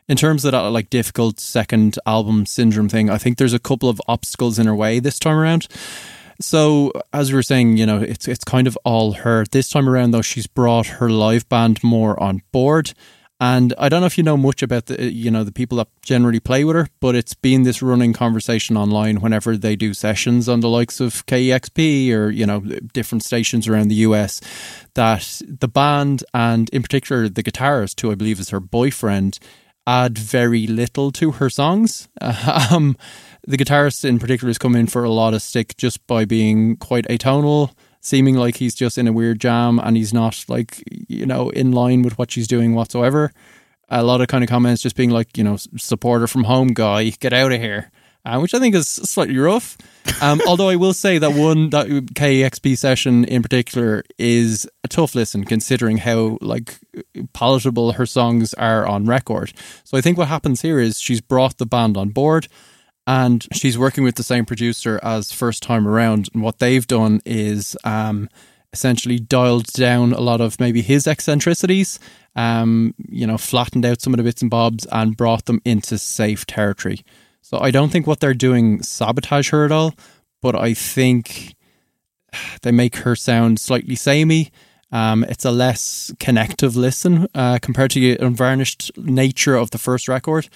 In terms of that, uh, like difficult second album syndrome thing, I think there's a couple of obstacles in her way this time around. So, as we were saying, you know, it's it's kind of all her. This time around, though, she's brought her live band more on board. And I don't know if you know much about the uh, you know the people that generally play with her, but it's been this running conversation online whenever they do sessions on the likes of KEXP or you know different stations around the US that the band and in particular the guitarist, who I believe is her boyfriend, add very little to her songs. Um, the guitarist in particular has come in for a lot of stick just by being quite atonal, seeming like he's just in a weird jam and he's not like you know in line with what she's doing whatsoever. A lot of kind of comments just being like you know supporter from home guy, get out of here. Uh, which I think is slightly rough. Um, although I will say that one that KEXP session in particular is a tough listen, considering how like palatable her songs are on record. So I think what happens here is she's brought the band on board, and she's working with the same producer as first time around. And what they've done is um, essentially dialed down a lot of maybe his eccentricities, um, you know, flattened out some of the bits and bobs and brought them into safe territory. So I don't think what they're doing sabotage her at all, but I think they make her sound slightly samey. Um, it's a less connective listen uh, compared to the unvarnished nature of the first record.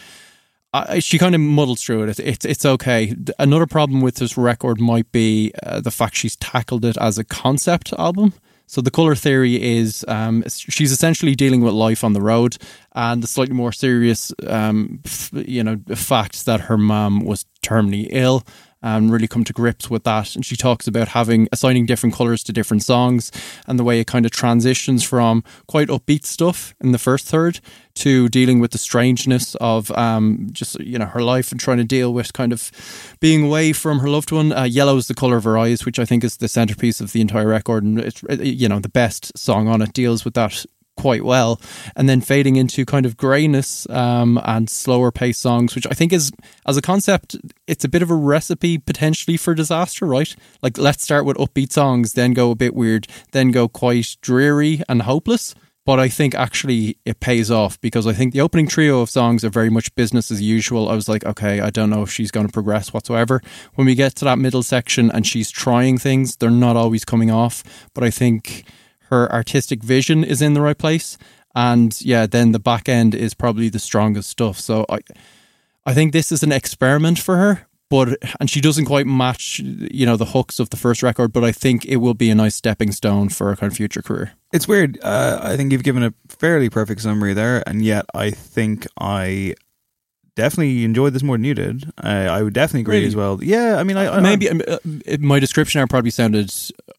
Uh, she kind of muddles through it. It's, it's it's okay. Another problem with this record might be uh, the fact she's tackled it as a concept album. So the color theory is um, she's essentially dealing with life on the road, and the slightly more serious, um, you know, fact that her mom was terminally ill and really come to grips with that. And she talks about having assigning different colors to different songs and the way it kind of transitions from quite upbeat stuff in the first third to dealing with the strangeness of um, just you know her life and trying to deal with kind of being away from her loved one. Uh, Yellow is the color of her eyes, which I think is the centerpiece of the entire record, and it's you know the best song on it deals with that quite well, and then fading into kind of greyness um, and slower paced songs, which I think is, as a concept, it's a bit of a recipe potentially for disaster, right? Like, let's start with upbeat songs, then go a bit weird, then go quite dreary and hopeless. But I think actually it pays off because I think the opening trio of songs are very much business as usual. I was like, okay, I don't know if she's going to progress whatsoever. When we get to that middle section and she's trying things, they're not always coming off. But I think her artistic vision is in the right place. And yeah, then the back end is probably the strongest stuff. So I I think this is an experiment for her, but and she doesn't quite match you know the hooks of the first record, but I think it will be a nice stepping stone for a kind of future career. It's weird. Uh, I think you've given a fairly perfect summary there, and yet I think I definitely enjoyed this more than you did. I, I would definitely agree Really? as well. Yeah, I mean, I, I Maybe um, uh, my description probably sounded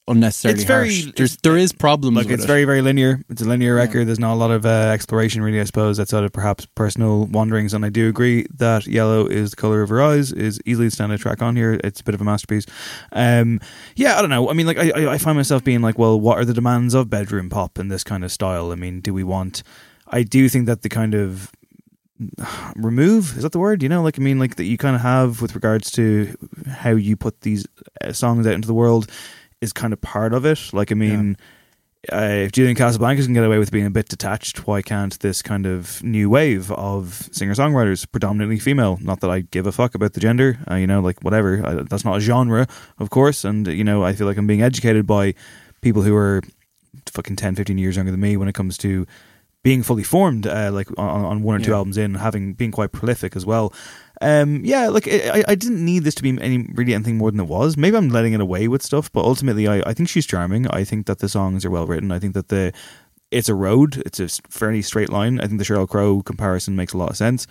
unnecessarily It's very- harsh. There's there is problems. Look, it's it. very, very linear. It's a linear record. There's not a lot of uh, exploration, really, I suppose, outside of perhaps personal wanderings. And I do agree that Yellow is the color of her eyes, is easily the standout track on here. It's a bit of a masterpiece. Um, yeah, I don't know. I mean, like, I, I- I find myself being like, well, what are the demands of bedroom pop in this kind of style? I mean, do we want. I do think that the kind of remove is that the word you know like i mean like that you kind of have with regards to how you put these uh, songs out into the world is kind of part of it like i mean uh, if Julian Casablancas can get away with being a bit detached, why can't this kind of new wave of singer songwriters, predominantly female? Not that I give a fuck about the gender, uh, you know, like whatever. I, that's not a genre, of course. And, you know, I feel like I'm being educated by people who are fucking 10, 15 years younger than me when it comes to being fully formed, uh, like on, on one or two Yeah. albums in, having being quite prolific as well. Um, yeah, like I, I didn't need this to be any really anything more than it was. Maybe I'm letting it away with stuff, but ultimately, I, I think she's charming. I think that the songs are well written. I think that the it's a road. It's a fairly straight line. I think the Sheryl Crow comparison makes a lot of sense.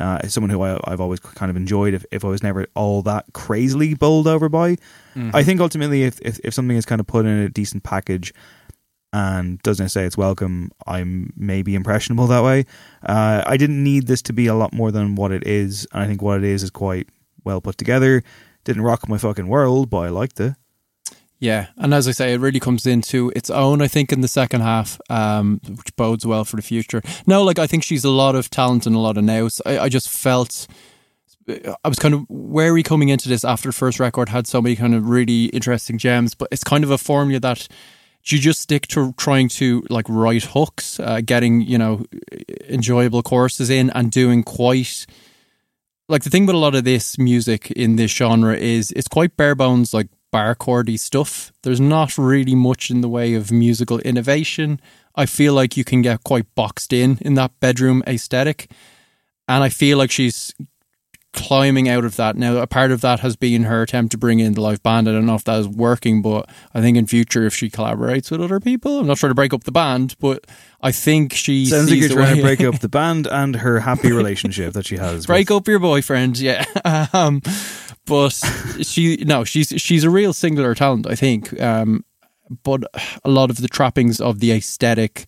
Uh, as someone who I, I've always kind of enjoyed, if, if I was never all that crazily bowled over by, Mhm. I think ultimately, if, if if something is kind of put in a decent package and doesn't say it's welcome, I'm maybe impressionable that way. Uh, I didn't need this to be a lot more than what it is, and I think what it is is quite well put together. Didn't rock my fucking world, but I liked it. Yeah, and as I say, it really comes into its own. I think in the second half, um, which bodes well for the future. No, like I think she's a lot of talent and a lot of nous. I, I just felt I was kind of wary coming into this after first record had so many kind of really interesting gems, but it's kind of a formula that you just stick to trying to like write hooks, uh, getting you know enjoyable choruses in, and doing quite like the thing with a lot of this music in this genre is it's quite bare bones like bar chordy stuff. There's not really much in the way of musical innovation. I feel like you can get quite boxed in in that bedroom aesthetic, and I feel like she's climbing out of that now. A part of that has been her attempt to bring in the live band. I don't know if that is working, but I think in future, if she collaborates with other people, I'm not trying to break up the band, but I think she Sounds like you're trying way- to break up the band and her happy relationship that she has. break up your boyfriend yeah um but she no she's she's a real singular talent i think um but a lot of the trappings of the aesthetic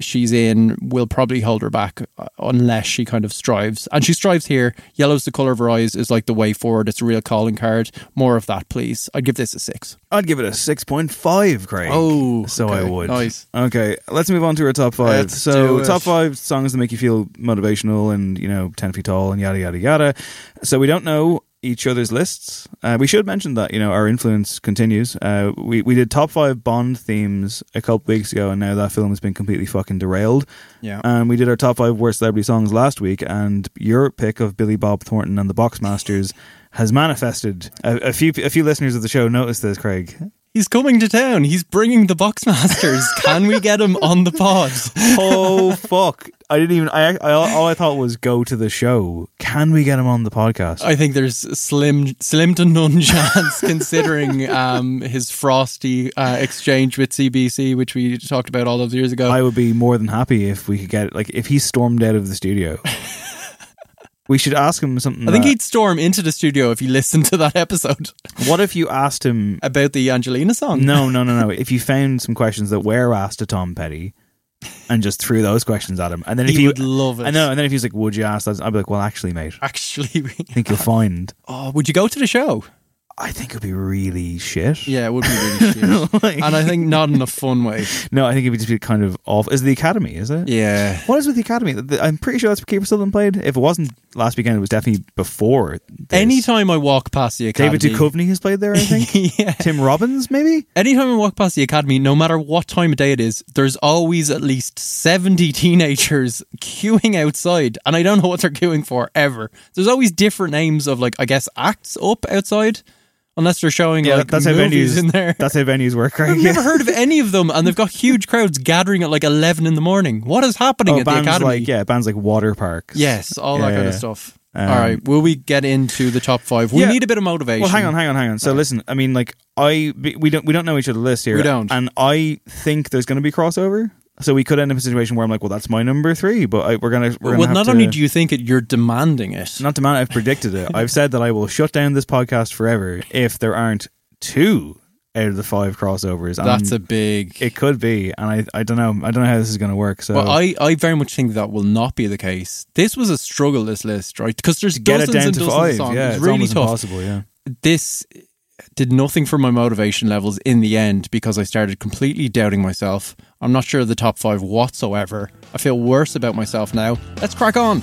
she's in will probably hold her back uh, unless she kind of strives. And she strives here. Yellow's the color of her eyes is like the way forward. It's a real calling card. More of that please. I'd give this a six. I'd give it a six point five, Craig. Oh, so I would. Nice. Okay, let's move on to our top 5 Let's so top five songs that make you feel motivational and you know ten feet tall and yada yada yada. So we don't know each other's lists. Uh, we should mention that you know our influence continues. Uh, we we did top five Bond themes a couple weeks ago, and now that film has been completely fucking derailed. Yeah. And we did our top five worst celebrity songs last week, and your pick of Billy Bob Thornton and the Boxmasters has manifested. A, a few a few listeners of the show noticed this, Craig. He's coming to town. He's bringing the Boxmasters. Can we get him on the pod? oh fuck! I didn't even. I, I all I thought was go to the show. Can we get him on the podcast? I think there's slim, slim to none chance, considering um, his frosty uh, exchange with CBC, which we talked about all those years ago. I would be more than happy if we could get like if he stormed out of the studio. we should ask him something. I think that- he'd storm into the studio if you listened to that episode What if you asked him about the Angelina song. No, no, no, no. If you found some questions that were asked to Tom Petty and just threw those questions at him, and then if He would love it. I know, and then if he's like, "Would you ask that?" I'd be like, "Well, actually, mate, Actually, we- I think you'll find." oh, would you go to the show? I think it'd be really shit. Yeah, it would be really shit. Like- and I think not in a fun way. No, I think it would just be kind of off. Is the Academy? Is it? Yeah. What is with the Academy? The- I'm pretty sure that's where Kiefer Sutherland played. If it wasn't last weekend, it was definitely before. This. Anytime I walk past the academy, David Duchovny has played there, I think. yeah. Tim Robbins, maybe. Anytime I walk past the academy, no matter what time of day it is, there's always at least 70 teenagers queuing outside. And I don't know what they're queuing for ever. There's always different names of, like, I guess, acts up outside. Unless they're showing, Yeah, like, that's how movies venues. in there. That's how venues work, right? I've never heard of any of them, and they've got huge crowds gathering at like 11 in the morning. What is happening Oh, at the bands academy? like yeah, bands like Waterparks. Yes, all that Yeah, kind of stuff. Um, all right, will we get into the top five? We Yeah. need a bit of motivation. Well, hang on, hang on, hang on. So listen, I mean, like I we don't we don't know each other's list here. We don't. and I think there's going to be crossover. So we could end up in a situation where I'm like, well, that's my number three, but I, we're gonna we're gonna Well, have not to, only do you think it, you're demanding it. not demand. I've predicted it. I've said that I will shut down this podcast forever if there aren't two out of the five crossovers. And That's a big. It could be, and I I don't know. I don't know how this is going to work. So Well, I, I very much think that will not be the case. This was a struggle, this list, right? Because there's get it dozens down and to dozens five. of songs. Yeah, it's it's really tough. impossible. Yeah. This did nothing for my motivation levels in the end because I started completely doubting myself. I'm not sure of the top five whatsoever. I feel worse about myself now. Let's crack on.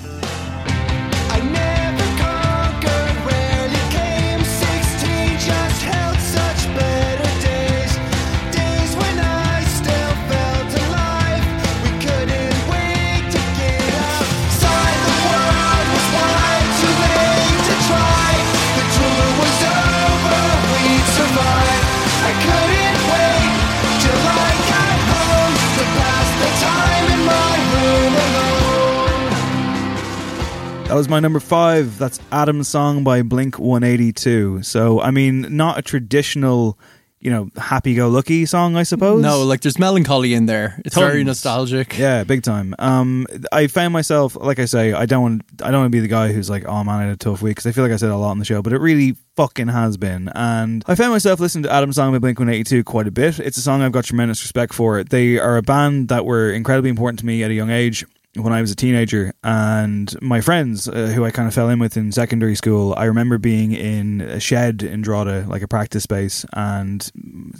Was my number five. That's Adam's song by Blink 182. So, I mean, not a traditional, you know, happy go lucky song, I suppose. No, like there's melancholy in there. It's very nostalgic. Yeah, big time. Um, I found myself, like I say, I don't want, I don't want to be the guy who's like, oh man, I had a tough week because I feel like I said a lot on the show, but it really fucking has been. And I found myself listening to Adam's song by Blink One Eighty Two quite a bit. It's a song I've got tremendous respect for. They are a band that were incredibly important to me at a young age. When I was a teenager, and my friends uh, who I kind of fell in with in secondary school, I remember being in a shed in Drogheda, like a practice space, and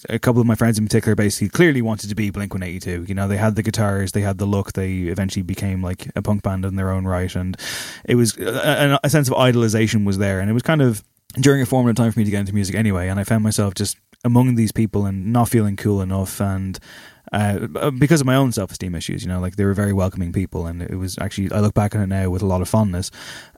a couple of my friends in particular basically clearly wanted to be Blink 182. You know, they had the guitars, they had the look, they eventually became like a punk band in their own right. And it was a, a sense of idolization was there. And it was kind of during a formative time for me to get into music anyway. And I found myself just among these people and not feeling cool enough. And uh, because of my own self esteem issues, you know, like they were very welcoming people, and it was actually I look back on it now with a lot of fondness.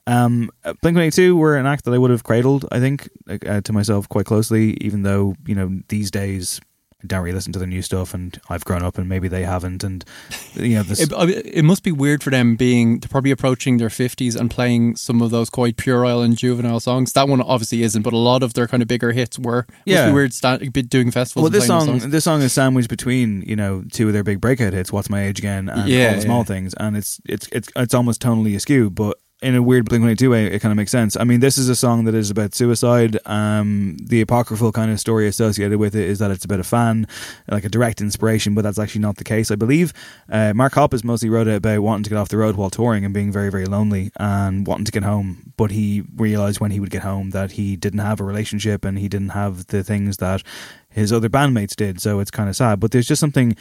Um, Blink One Eighty Two were an act that I would have cradled, I think, uh, to myself quite closely. Even though you know these days don't really listen to the new stuff, and I've grown up, and maybe they haven't, and you know this. It, it must be weird for them being they're probably approaching their fifties and playing some of those quite puerile and juvenile songs. That one obviously isn't, but a lot of their kind of bigger hits were. Yeah. weird sta- be doing festivals. well, this song, this song is sandwiched between you know two of their big breakout hits, "What's My Age Again" and Yeah, "All the Small yeah. Things," and it's it's it's it's almost tonally askew, but in a weird Blink Two way, it kind of makes sense. I mean, this is a song that is about suicide. Um, the apocryphal kind of story associated with it is that it's about a fan, like a direct inspiration, but that's actually not the case. I believe uh, Mark Hoppus mostly wrote it about wanting to get off the road while touring and being very very lonely and wanting to get home, but he realized when he would get home that he didn't have a relationship and he didn't have the things that his other bandmates did. So it's kind of sad, but there's just something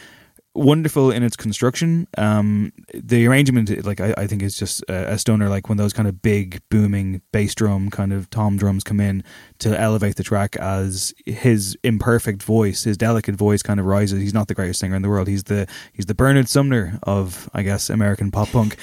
wonderful in its construction. Um, the arrangement, like I, I think, is just a, a stoner. Like when those kind of big booming bass drum kind of tom drums come in to elevate the track as his imperfect voice, his delicate voice, kind of rises. He's not the greatest singer in the world. He's the he's the Bernard Sumner of I guess American pop punk,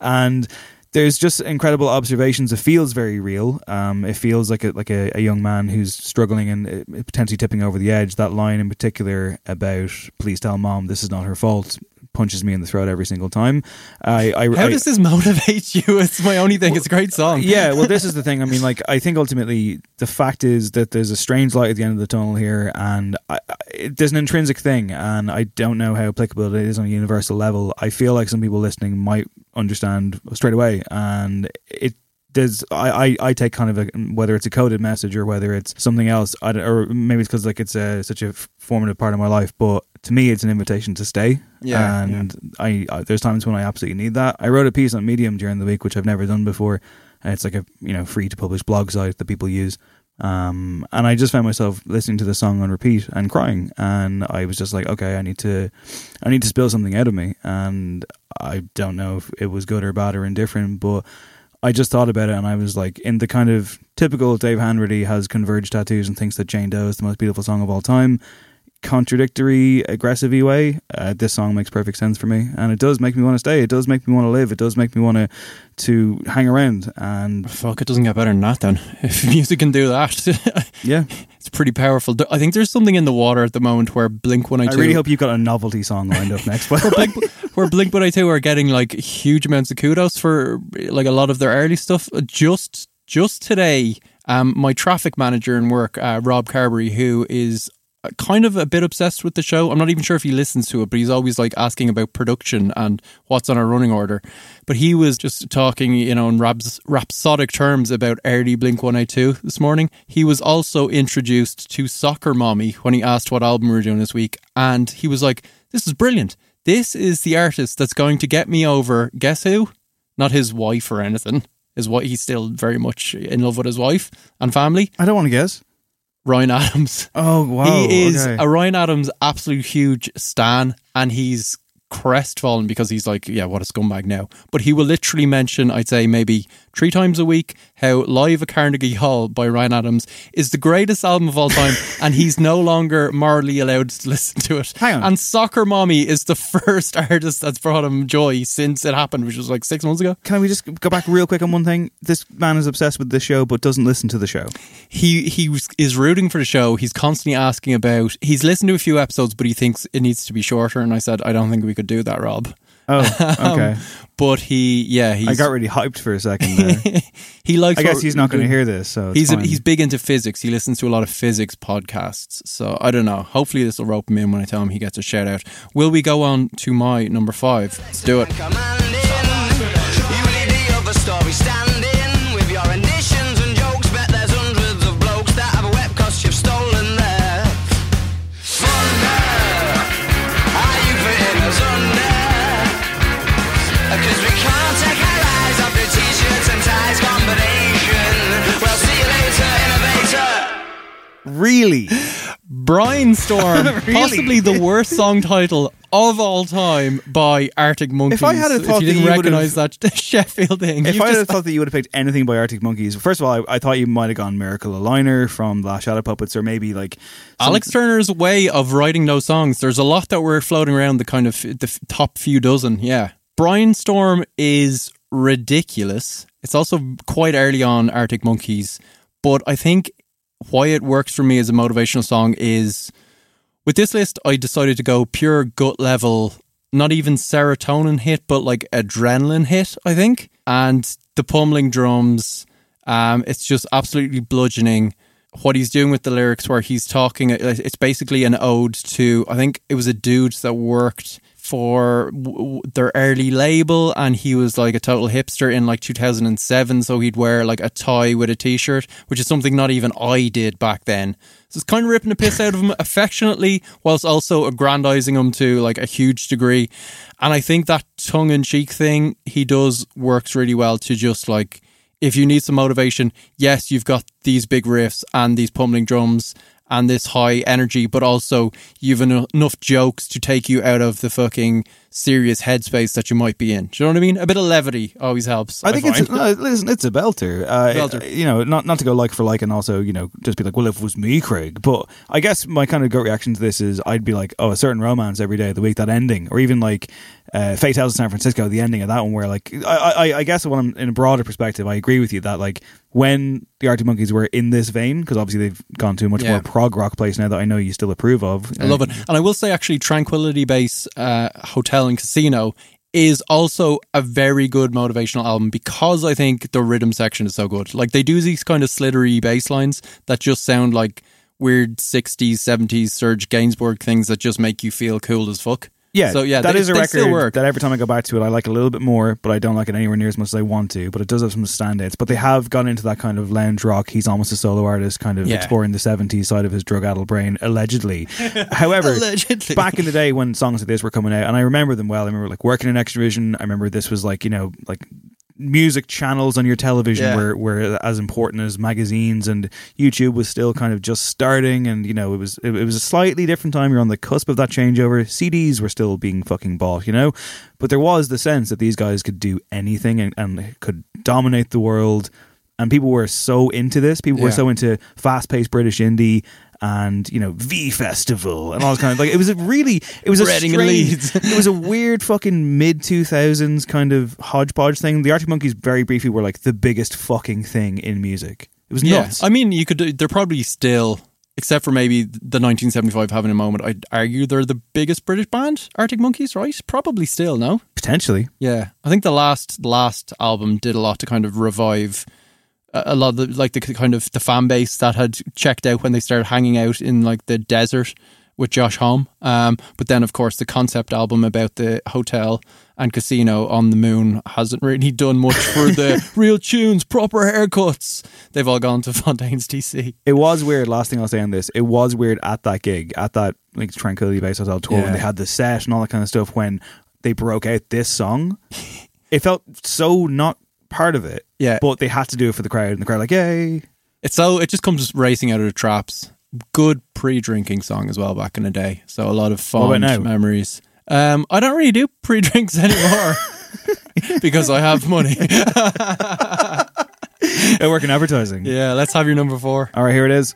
and there's just incredible observations. It feels very real. Um, it feels like a like a, a young man who's struggling and uh, potentially tipping over the edge. That line in particular about "Please tell mom this is not her fault" punches me in the throat every single time. I, I How I- does this motivate you? It's my only thing. It's a great song. yeah, well, this is the thing. I mean, like, I think ultimately the fact is that there's a strange light at the end of the tunnel here, and I, I, it, there's an intrinsic thing, and I don't know how applicable it is on a universal level. I feel like some people listening might understand straight away, and it. There's, I, I, I take kind of a whether it's a coded message or whether it's something else, I don't, or maybe it's because like it's a, such a formative part of my life. But to me, it's an invitation to stay. Yeah, and I, I there's times when I absolutely need that. I wrote a piece on Medium during the week, which I've never done before. Uh, It's like a you know free to publish blog site that people use. Um, and I just found myself listening to the song on repeat and crying, and I was just like, okay, I need to, I need to spill something out of me, and I don't know if it was good or bad or indifferent, but I just thought about it, and I was like, in the kind of typical Dave Hanratty has converged tattoos and thinks that Jane Doe is the most beautiful song of all time contradictory, aggressive way, uh, this song makes perfect sense for me, and it does make me want to stay. It does make me want to live. It does make me want to to hang around. And fuck, it doesn't get better than that. Then, if music can do that, yeah, it's pretty powerful. I think there's something in the water at the moment where Blink One I really hope you've got a novelty song lined up next. where Blink, where Blink One Eight Two are getting like huge amounts of kudos for like a lot of their early stuff. Just just today, um, my traffic manager in work, uh, Rob Carberry, who is kind of a bit obsessed with the show. I'm not even sure if he listens to it, but he's always like asking about production and what's on our running order. But he was just talking, you know, in raps- rhapsodic terms about early Blink 182 this morning. He was also introduced to Soccer Mommy when he asked what album we were doing this week. And he was like, this is brilliant. This is the artist that's going to get me over. Guess who? Not his wife or anything. His wife, he's still very much in love with his wife and family. I don't want to guess. Ryan Adams. Oh wow, He is okay. a Ryan Adams absolute huge stan, and he's crestfallen because he's like, yeah, what a scumbag now. But he will literally mention, I'd say maybe three times a week, how Live at Carnegie Hall by Ryan Adams is the greatest album of all time, and he's no longer morally allowed to listen to it. Hang on. And Soccer Mommy is the first artist that's brought him joy since it happened, which was like six months ago. Can we just go back real quick on one thing? This man is obsessed with the show, but doesn't listen to the show. he he is rooting for the show. He's constantly asking about. He's listened to a few episodes, but he thinks it needs to be shorter. And I said, I don't think we could do that, Rob. Oh, okay. Um, but he, yeah, he's, I got really hyped for a second there. he likes. I guess what he's not going to hear this, so it's he's a, fine. he's big into physics. He listens to a lot of physics podcasts. So I don't know. Hopefully, this will rope him in when I tell him he gets a shout out. Will we go on to my number five? Let's do it. the other story standing really. Brainstorm, Really? possibly the worst song title of all time by Arctic Monkeys. If I had have thought you that didn't you would've- recognize that Sheffield thing, If I had just- thought that you would have picked anything by Arctic Monkeys, first of all, I, I thought you might have gone Miracle Aligner from Last Shadow Puppets, or maybe like some- Alex Turner's way of writing those songs. There's a lot that were floating around the kind of the f- top few dozen. Yeah, Brainstorm is ridiculous. It's also quite early on Arctic Monkeys, but I think why it works for me as a motivational song is with this list. I decided to go pure gut level, not even serotonin hit, but like adrenaline hit. I think, and the pummeling drums. Um, it's just absolutely bludgeoning what he's doing with the lyrics where he's talking it's basically an ode to i think it was a dude that worked for w- their early label and he was like a total hipster in like 2007 so he'd wear like a tie with a t-shirt which is something not even i did back then. So it's kind of ripping the piss out of him affectionately whilst also aggrandizing him to like a huge degree. And i think that tongue-in-cheek thing he does works really well to just like if you need some motivation, yes, you've got these big riffs and these pummeling drums and this high energy, but also you've eno- enough jokes to take you out of the fucking serious headspace that you might be in. Do you know what I mean? A bit of levity always helps. I think find. it's no, listen, it's a belter. Uh, Belter. You know, not not to go like for like, and also you know just be like, well, if it was me, Craig. But I guess my kind of gut reaction to this is I'd be like, oh, a certain romance every day of the week, that ending, or even like uh, Fake Tales of San Francisco, the ending of that one, where like I, I, I guess when I'm in a broader perspective, I agree with you that like when the Arctic Monkeys were in this vein, because obviously they've gone to a much Yeah. more prog rock place now that I know you still approve of. I love it. And I will say, actually, Tranquility Base uh, Hotel and Casino is also a very good motivational album because I think the rhythm section is so good. Like, they do these kind of slittery bass lines that just sound like weird 60s, 70s Serge Gainsbourg things that just make you feel cool as fuck. Yeah, So, yeah, that they, is a they still record work. that every time I go back to it, I like a little bit more, but I don't like it anywhere near as much as I want to. But it does have some standouts. But they have gone into that kind of lounge rock. He's almost a solo artist, kind of Yeah. exploring the '70s side of his drug-addled brain, allegedly. However, Allegedly. back in the day when songs like this were coming out, and I remember them well. I remember like working in Extravision. I remember this was like you know like music channels on your television Yeah. were, were as important as magazines and YouTube was still kind of just starting and you know it was it, it was a slightly different time. You're on the cusp of that changeover. CDs were still being fucking bought you know? But there was the sense that these guys could do anything and, and could dominate the world and people were so into this. People were so into fast-paced British indie and you know V Festival and all kind of like it was a really it was a Reading strange, it was a weird fucking mid two thousands kind of hodgepodge thing. The Arctic Monkeys very briefly were like the biggest fucking thing in music. It was Yeah, nuts. I mean, you could. They're probably still, except for maybe the 1975 having a moment. I'd argue they're the biggest British band, Arctic Monkeys, right? Probably still, no? Potentially. Yeah, I think the last last album did a lot to kind of revive a lot of the, like the kind of the fan base that had checked out when they started hanging out in like the desert with Josh Homme. Um, but then, of course, the concept album about the hotel and casino on the moon hasn't really done much for the real tunes, proper haircuts. They've all gone to Fontaines DC. It was weird. Last thing I'll say on this, it was weird at that gig, at that like Tranquility Base Hotel tour when they had the set and all that kind of stuff. When they broke out this song, it felt so not part of it. Yeah. but they had to do it for the crowd, and the crowd like, yay! It's so it just comes racing out of the traps. Good pre-drinking song as well back in the day. So a lot of fond memories. Um, I don't really do pre-drinks anymore because I have money. I work in advertising. yeah, let's have your number four. All right, here it is.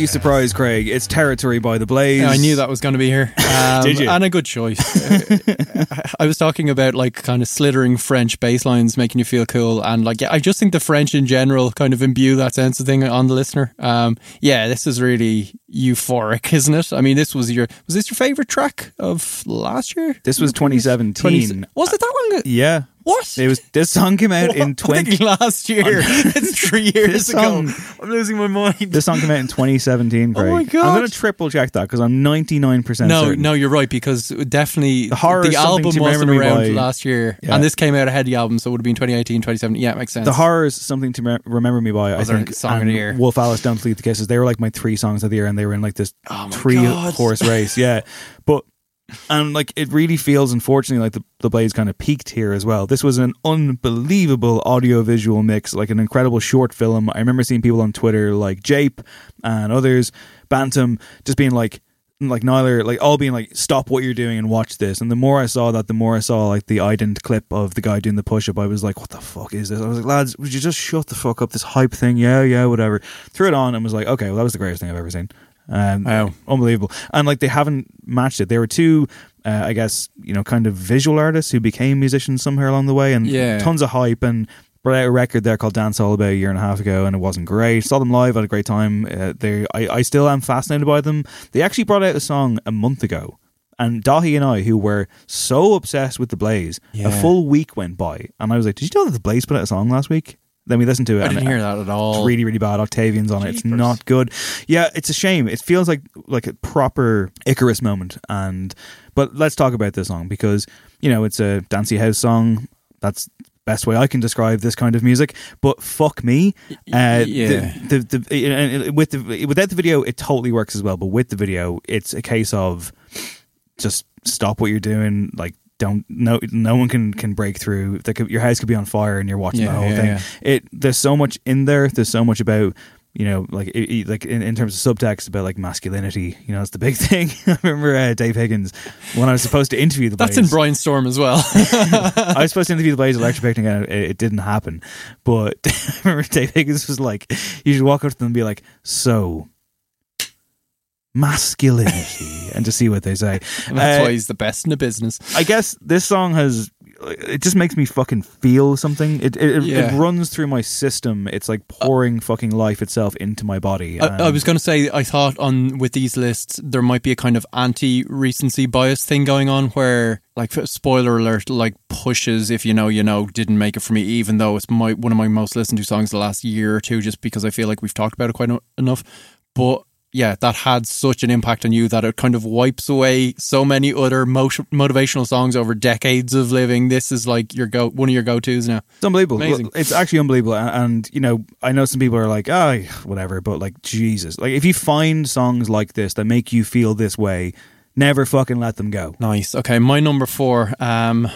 You surprised, Craig? It's Territory by the Blaze. Yeah, I knew that was going to be here. Um, Did you? And a good choice. Uh, I was talking about like kind of slithering French bass lines making you feel cool. And like, yeah, I just think the French in general kind of imbue that sense of thing on the listener. Um, yeah, this is really euphoric, isn't it? I mean, this was your, was this your favorite track of last year? This was 2017. 20 was it that long? Yeah. What? It was this song came out in I'm 20 last year. it's three years This ago. song- I'm losing my mind. This song came out in 2017, Craig. Oh my God. I'm going to triple check that because I'm 99% No, certain. no, you're right because definitely The horror the album wasn't around by. last year, Yeah. and this came out ahead of the album, so it would have been 2018, 2017. Yeah, it makes sense. The horror is something to me- remember me by. I think. song of the year. Wolf Alice, Don't Delete the Kisses. They were like my three songs of the year, and they were in like this Oh three God. horse race. Yeah, but and like it really feels, unfortunately, like the the Blaze kind of peaked here as well. This was an unbelievable audio visual mix, like an incredible short film. I remember seeing people on Twitter like Jape and others, Bantum, just being like. Like Nyler, like all being like, stop what you're doing and watch this. And the more I saw that, the more I saw like the ident clip of the guy doing the push up. I was like, what the fuck is this? I was like, lads, would you just shut the fuck up? This hype thing, yeah, yeah, whatever. Threw it on and was like, okay, well, that was the greatest thing I've ever seen. Um, Wow. unbelievable. And like they haven't matched it. They were two, uh, I guess, you know, kind of visual artists who became musicians somewhere along the way, and Yeah. tons of hype and. Brought out a record there called Dancehall about a year and a half ago, and it wasn't great. Saw them live, had a great time. Uh, they, I, I still am fascinated by them. They actually brought out a song a month ago, and Daithí and I, who were so obsessed with the Blaze, a full week went by, and I was like, "Did you know that the Blaze put out a song last week?" Then we listened to it. I and didn't hear that at all. It's really, really bad. Octavian's on it. It's not good. Yeah, it's a shame. It feels like like a proper Icarus moment. And but let's talk about this song because you know it's a dancey house song. That's best way I can describe this kind of music. But fuck me, uh, yeah. the, the, the, and with the without the video, it totally works as well. But with the video, it's a case of just stop what you're doing. Like, don't no no one can can break through. Could, your house could be on fire, and you're watching Yeah, the whole yeah, thing. yeah. It there's so much in there. There's so much about. You know, like it, like in, in terms of subtext about like masculinity, you know, it's the big thing. I remember uh, Dave Higgins when I was supposed to interview the That's Blaze. in Brian Storm as well. I was supposed to interview the Blaze Electric Picnic and it, it didn't happen. But I remember Dave Higgins was like, you should walk up to them and be like, so, masculinity, and to see what they say. And that's Uh, why he's the best in the business. I guess this song has. It just makes me fucking feel something. It it, Yeah. it runs through my system. It's like pouring fucking life itself into my body. I, I was going to say, I thought on with these lists there might be a kind of anti-recency bias thing going on, where like spoiler alert, like pushes if you know you know didn't make it for me, even though it's my one of my most listened to songs the last year or two, just because I feel like we've talked about it quite o- enough. But yeah, that had such an impact on you that it kind of wipes away so many other mo- motivational songs over decades of living. This is like your go one of your go tos now. It's unbelievable. Amazing. It's actually unbelievable. And, and, you know, I know some people are like, ah, whatever, but like, Jesus. Like, if you find songs like this that make you feel this way, never fucking let them go. Nice. Okay, my number four. Um,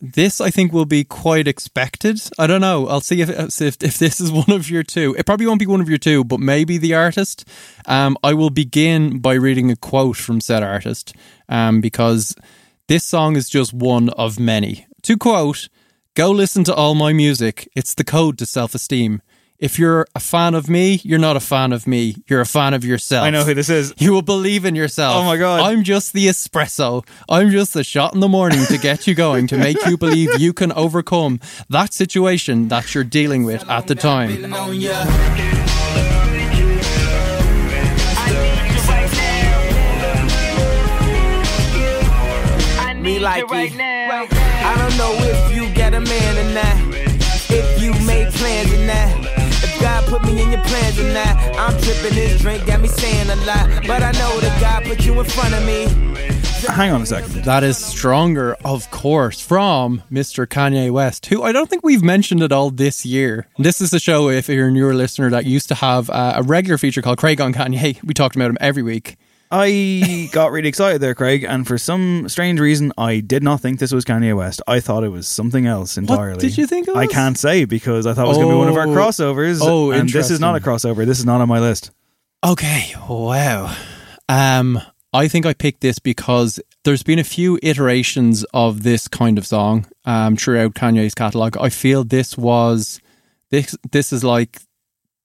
this I think will be quite expected. I don't know. I'll see if if if this is one of your two. It probably won't be one of your two, but maybe the artist. Um, I will begin by reading a quote from said artist. Um, because this song is just one of many. To quote, "Go listen to all my music. It's the code to self-esteem." If you're a fan of me, you're not a fan of me. You're a fan of yourself. I know who this is. You will believe in yourself. Oh my God. I'm just the espresso. I'm just the shot in the morning to get you going, to make you believe you can overcome that situation that you're dealing with at the time. me like it. I don't know if you got a man or not. If you made plans or not. If God put me in your plans or not. I'm tripping this drink, got me saying a lot. But I know that God put you in front of me. Hang on a second. That is Stronger, of course, from Mr. Kanye West, who I don't think we've mentioned at all this year. This is a show, if you're a newer listener, that used to have uh, a regular feature called Craig on Kanye. We talked about him every week. I got really excited there, Craig, and for some strange reason, I did not think this was Kanye West. I thought it was something else entirely. What did you think it I can't say because I thought it was going to be one of our Oh. crossovers. Oh, and this is not a crossover. This is not on my list. Okay, wow. Um, I think I picked this because there's been a few iterations of this kind of song um, throughout Kanye's catalog. I feel this was this this is like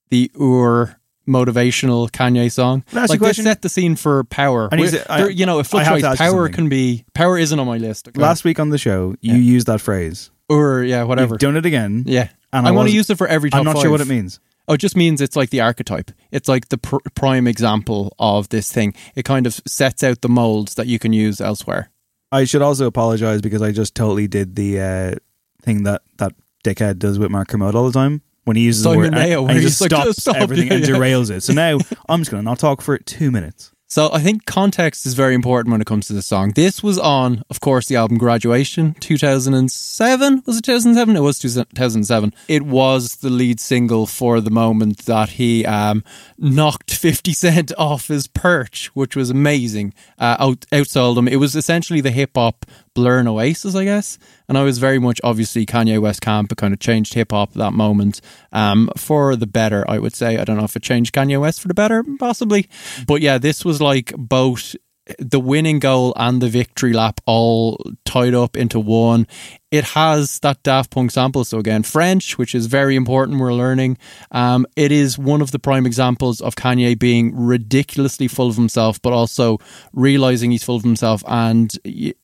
the Ur motivational Kanye song. Can I ask you a Like question? set the scene for power. I Where- to- I- you know, it I fluctuates. you Power can be power isn't on my list. Okay. Last week on the show, you Yeah. used that phrase. Or yeah, whatever. You've done it again. Yeah. And I, want to use it for every I'm not five. sure what it means. Oh, it just means it's like the archetype. It's like the pr- prime example of this thing. It kind of sets out the molds that you can use elsewhere. I should also apologize because I just totally did the uh, thing that that dickhead does with Mark Kermode all the time when he uses Simon the word Mayo, and, and he just like, stops "Stop." everything and Yeah. derails it. So now I'm just going to not talk for two minutes. So I think context is very important when it comes to the song. This was on, of course, the album Graduation, 2007. Was it 2007? It was 2007. It was the lead single for the moment that he um, knocked 50 Cent off his perch, which was amazing. Uh, out, outsold him. It was essentially the hip hop Blur and Oasis, I guess. And I was very much obviously Kanye West camp. It kind of changed hip hop that moment um, for the better, I would say. I don't know if it changed Kanye West for the better, possibly. But yeah, this was like both the winning goal and the victory lap all tied up into one. It has that Daft Punk sample. So again, French, which is very important. We're learning. Um, it is one of the prime examples of Kanye being ridiculously full of himself, but also realizing he's full of himself and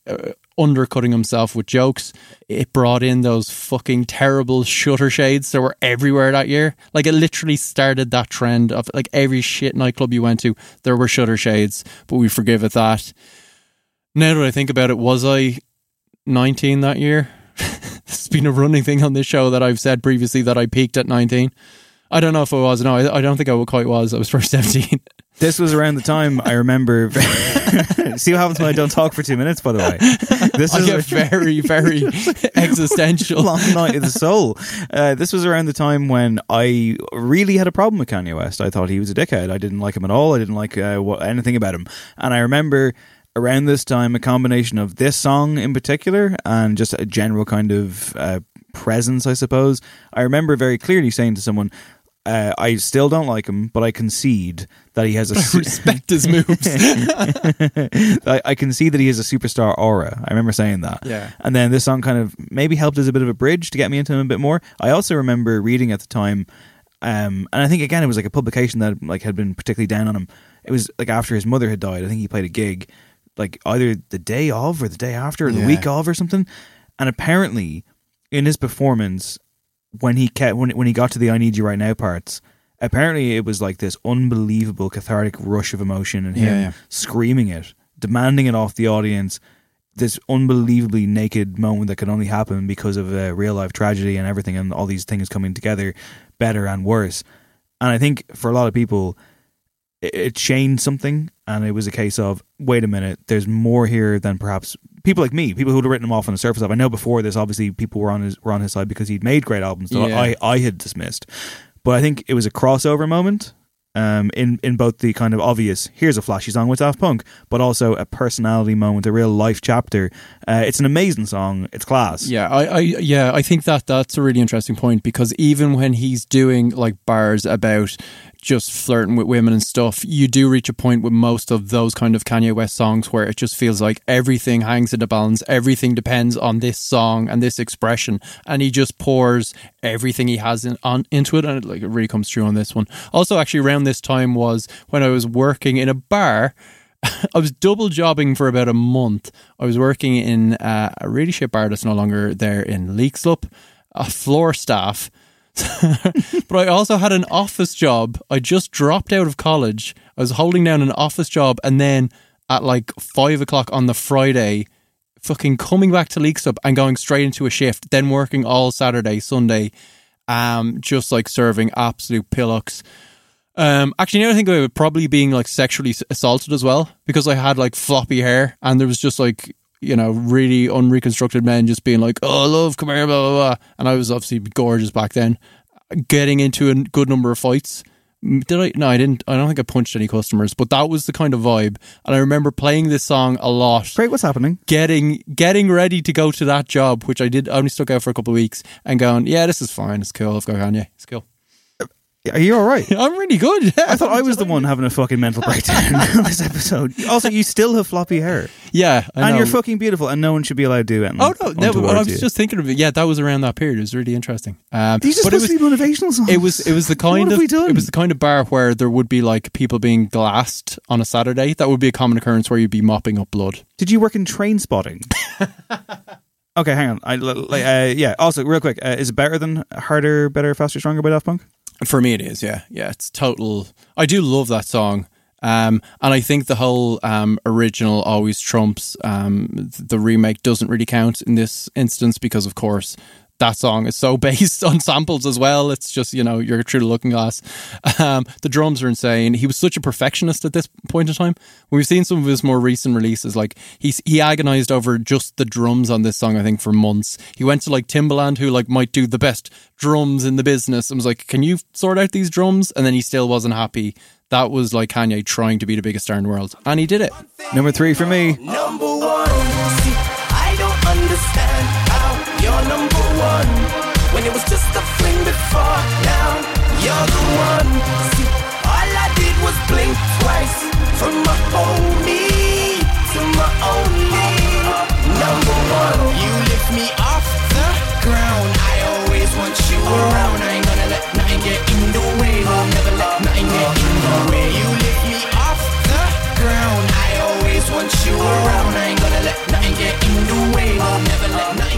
uh, undercutting himself with jokes. It brought in those fucking terrible shutter shades that were everywhere that year. Like it literally started that trend of like every shit nightclub you went to, there were shutter shades, but we forgive it that. Now that I think about it, was I 19 that year? it's been a running thing on this show that I've said previously that I peaked at 19. I don't know if it was. No, I, I don't think I quite was. I was probably 17. This was around the time I remember. See what happens when I don't talk for two minutes. By the way, this I is get very, very existential. long night of the soul. Uh, this was around the time when I really had a problem with Kanye West. I thought he was a dickhead. I didn't like him at all. I didn't like uh, what, anything about him. And I remember around this time a combination of this song in particular and just a general kind of uh, presence, I suppose. I remember very clearly saying to someone. Uh, I still don't like him, but I concede that he has a su- Respect his moves. I, I can see that he has a superstar aura. I remember saying that. Yeah. And then this song kind of maybe helped as a bit of a bridge to get me into him a bit more. I also remember reading at the time, um, and I think again it was like a publication that like had been particularly down on him. It was like after his mother had died. I think he played a gig, like either the day of or the day after or the Yeah. week of or something. And apparently, in his performance, when he kept when when he got to the "I Need You Right Now" parts, apparently it was like this unbelievable cathartic rush of emotion and him Yeah, yeah. screaming it, demanding it off the audience. This unbelievably naked moment that could only happen because of a real life tragedy and everything, and all these things coming together, better and worse. And I think for a lot of people, it, it changed something, and it was a case of wait a minute, there's more here than perhaps people like me, people who'd have written him off on the surface of. I know before this, obviously, people were on his were on his side because he'd made great albums that Yeah. I I had dismissed, but I think it was a crossover moment. Um, in in both the kind of obvious, here's a flashy song with Daft Punk, but also a personality moment, a real life chapter. Uh, it's an amazing song. It's class. Yeah, I, I yeah, I think that that's a really interesting point because even when he's doing like bars about just flirting with women and stuff, you do reach a point with most of those kind of Kanye West songs where it just feels like everything hangs in the balance, everything depends on this song and this expression, and he just pours everything he has in, on into it, and it, like it really comes through on this one. Also, actually, around this time was when I was working in a bar. I was double jobbing for about a month. I was working in uh, a really shit bar that's no longer there in Leixlip, a floor staff. but I also had an office job. I just dropped out of college. I was holding down an office job, and then at like five o'clock on the Friday, fucking coming back to Leixlip and going straight into a shift, then working all Saturday, Sunday, um, just like serving absolute pillocks. Um, actually, now I think about it, probably being like sexually assaulted as well because I had like floppy hair and there was just like you know really unreconstructed men just being like, "Oh, love, come here," blah blah blah, and I was obviously gorgeous back then, getting into a good number of fights. Did I? No, I didn't. I don't think I punched any customers, but that was the kind of vibe. And I remember playing this song a lot. Great, what's happening? Getting getting ready to go to that job, which I did. I only stuck out for a couple of weeks, and going, yeah, this is fine. It's cool. I've got Kanye. It's cool. Are you all right? I'm really good. Yeah. I thought I was the one having a fucking mental breakdown on this episode. Also, you still have floppy hair. Yeah, I and know. you're fucking beautiful, and no one should be allowed to do it. Oh no, no! but I was just thinking of it. Yeah, that was around that period. It was really interesting. Um, These are but it was, to be motivational songs. it was it was the What kind have of we done? it was the kind of bar where there would be like people being glassed on a Saturday. That would be a common occurrence where you'd be mopping up blood. Did you work in train spotting? okay, hang on. I, like, uh, yeah. Also, real quick, uh, is it better than harder, better, faster, stronger by Daft Punk? For me, it is. Yeah, yeah. It's total. I do love that song. Um, and I think the whole um, original always trumps. Um, the remake doesn't really count in this instance because, of course, that song is so based on samples as well. It's just you know you're through the looking glass. Um, the drums are insane. He was such a perfectionist at this point in time. We've seen some of his more recent releases. Like he's he agonized over just the drums on this song. I think for months. He went to like Timbaland, who like might do the best drums in the business, and was like, "Can you sort out these drums?" And then he still wasn't happy. That was like Kanye trying to be the biggest star in the world, and he did it. Number three for me. Number one. It was just a fling before, now you're the one. See, all I did was blink twice from my homie to my only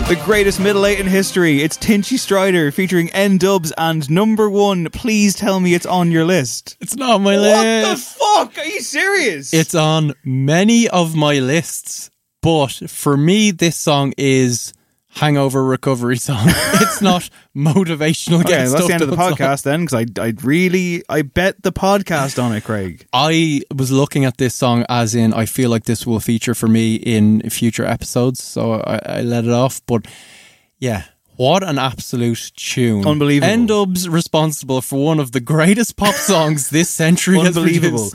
The greatest middle eight in history. It's Tinchy Stryder featuring N-Dubz and number one. Please tell me it's on your list. It's not on my list. What the fuck? Are you serious? It's on many of my lists, but for me, this song is hangover recovery song. it's not motivational. Okay, get that's the end of the podcast then, because I, I really, I bet the podcast on it, Craig. I was looking at this song as in I feel like this will feature for me in future episodes, so I, I let it off. But yeah, what an absolute tune! Unbelievable. N-Dubz responsible for one of the greatest pop songs this century Unbelievable.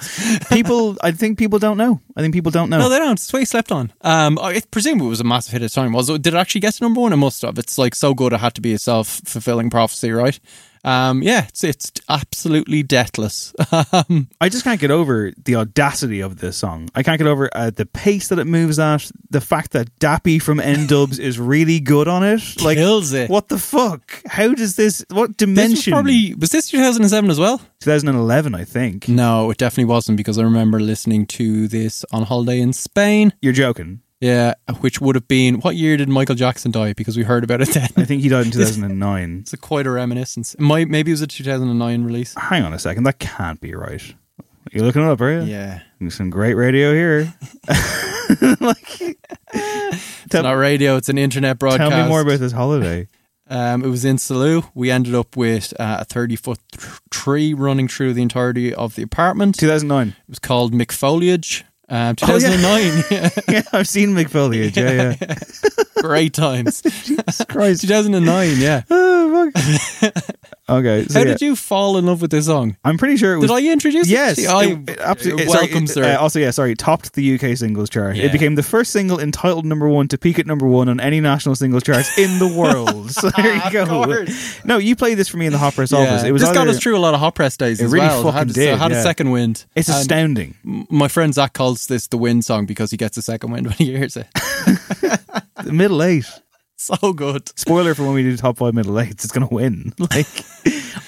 people, I think people don't know. I think people don't know. No, they don't. It's way he slept on. Um, I presume it was a massive hit at the time. Was it? Did it actually get to number one? It must have. It's like so good it had to be a self fulfilling prophecy, right? Um, yeah, it's it's absolutely deathless. um, I just can't get over the audacity of this song. I can't get over uh, the pace that it moves at, the fact that Dappy from N-Dubz is really good on it. Like, Kills it. What the fuck? How does this? What this was dimension? probably was this 2007 as well? 2011, I think. No, it definitely wasn't because I remember listening to this on holiday in Spain. You're joking. Yeah, which would have been what year did Michael Jackson die? Because we heard about it then. I think he died in 2009. It's a quite a reminiscence. Might maybe it was a 2009 release. Hang on a second. That can't be right. You're looking it up, are you? Yeah. Some great radio here. like, It's not radio; it's an internet broadcast. tell me more about this holiday. Um, it was in Salou. We ended up with uh, a 30 foot th- tree running through the entirety of the apartment. 2009. It was called McFoliage. Um, Oh, yeah. 2009. yeah. yeah, I've seen McFoliage. Yeah, yeah. Great times. Jesus Christ. 2009 yeah. Oh, fuck. Okay. So How yeah, did you fall in love with this song? I'm pretty sure it was. Did I introduce it? Yes, I- it, absolutely. it sorry, it, uh, also, yeah, sorry, topped the UK singles chart. Yeah. It became the first single entitled number one to peak at number one on any national singles charts in the world. so there you go. course. No, you played this for me in the hot press Yeah. office. It was this got either- us through a lot of hot press days It as really well. I had, fucking did, I had a second wind. It's astounding. my friend Zach calls this the wind song because he gets a second wind when he hears it. Middle eight. so good. Spoiler for when we do top five middle eights. It's going to win. Like,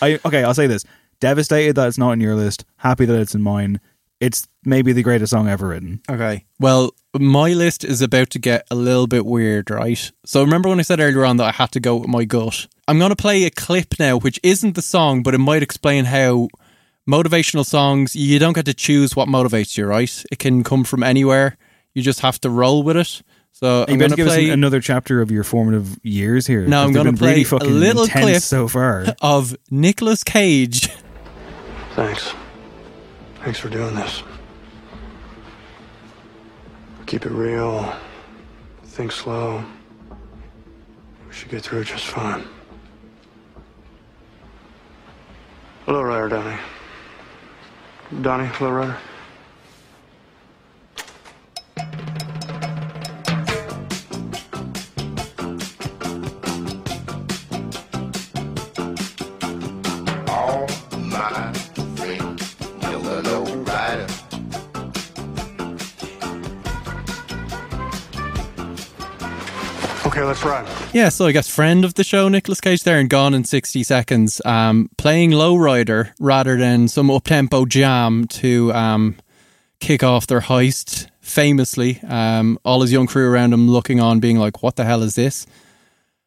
I okay. I'll say this: devastated that it's not in your list. Happy that it's in mine. It's maybe the greatest song ever written. Okay. Well, my list is about to get a little bit weird, right? So remember when I said earlier on that I had to go with my gut? I'm going to play a clip now, which isn't the song, but it might explain how motivational songs, you don't get to choose what motivates you, right? It can come from anywhere. You just have to roll with it. So you I'm better going to give play us another chapter of your formative years here. No, I'm 'cause they've gonna play really a little clip. so far. of Nicolas Cage. Thanks. Thanks for doing this. Keep it real. Think slow. We should get through it just fine. Hello, Rider Donnie. Donnie, hello, Rider. Okay. Yeah, so I guess friend of the show, Nicolas Cage, there and gone in 60 seconds, um, playing lowrider rather than some up-tempo jam to um, kick off their heist famously. Um, all his young crew around him looking on, being like, what the hell is this?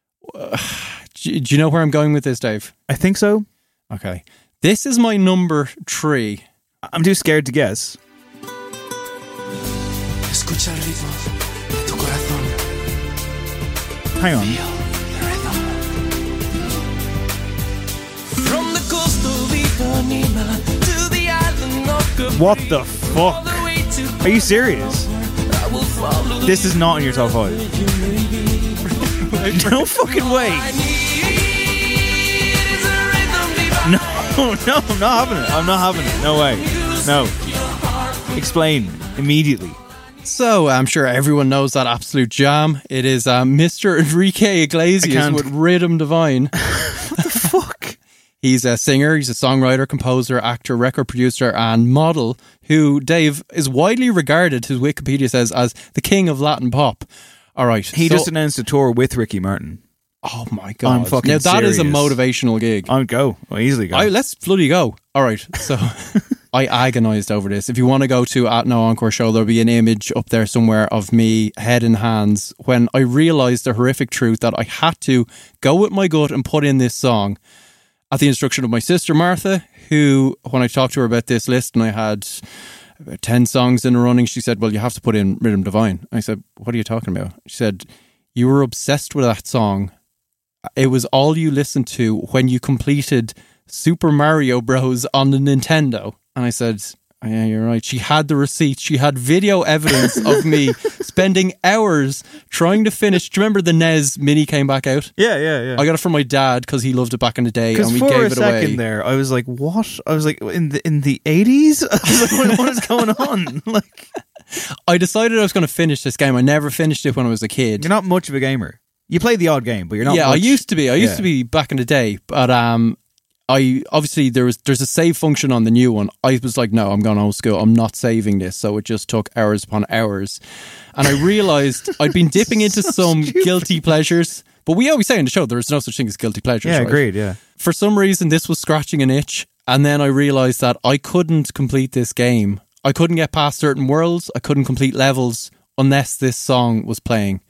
do, do you know where I'm going with this, Dave? I think so. Okay. This is my number three. I'm too scared to guess. Escucha el of Capri. What the fuck? Are you serious? I will follow This is not in your top five. no fucking way. No, no, I'm not having it. I'm not having it. No way. No. Explain immediately. So I'm sure everyone knows that absolute jam. It is uh, Mr. Enrique Iglesias with Rhythm Divine. what the fuck? He's a singer, he's a songwriter, composer, actor, record producer, and model who, Dave, is widely regarded, his Wikipedia says, as the king of Latin pop. All right. He so- just announced a tour with Ricky Martin. Oh my god! I'm fucking now that is a motivational gig. I'll go. I'll easily go. I, let's bloody go. All right. So I agonized over this. If you want to go to at No Encore Show, there'll be an image up there somewhere of me, head in hands, when I realized the horrific truth that I had to go with my gut and put in this song at the instruction of my sister Martha, who, when I talked to her about this list and I had about 10 songs in a running, she said, Well, you have to put in Rhythm Divine. I said, What are you talking about? She said, you were obsessed with that song. It was all you listened to when you completed Super Mario Bros. on the Nintendo. And I said, "Oh, Yeah, you're right. She had the receipt. She had video evidence of me spending hours trying to finish. Do you remember the NES Mini came back out? Yeah, yeah, yeah. I got it from my dad because he loved it back in the day, and we for gave a it second away. there, I was like, "What?" I was like, "In the in the eighties? like, what, is going on?" Like, I decided I was going to finish this game. I never finished it when I was a kid. you're not much of a gamer. You play the odd game, but you're not. yeah, I used to be. I used Yeah. to be back in the day, but um, I obviously there was there's a save function on the new one. I was like, no, I'm going old school. I'm not saving this. So it just took hours upon hours, and I realized I'd been dipping into some guilty pleasures. But we always say in the show there is no such thing as guilty pleasures. Yeah, right? agreed. Yeah. For some reason, this was scratching an itch, and then I realized that I couldn't complete this game. I couldn't get past certain worlds. I couldn't complete levels unless this song was playing.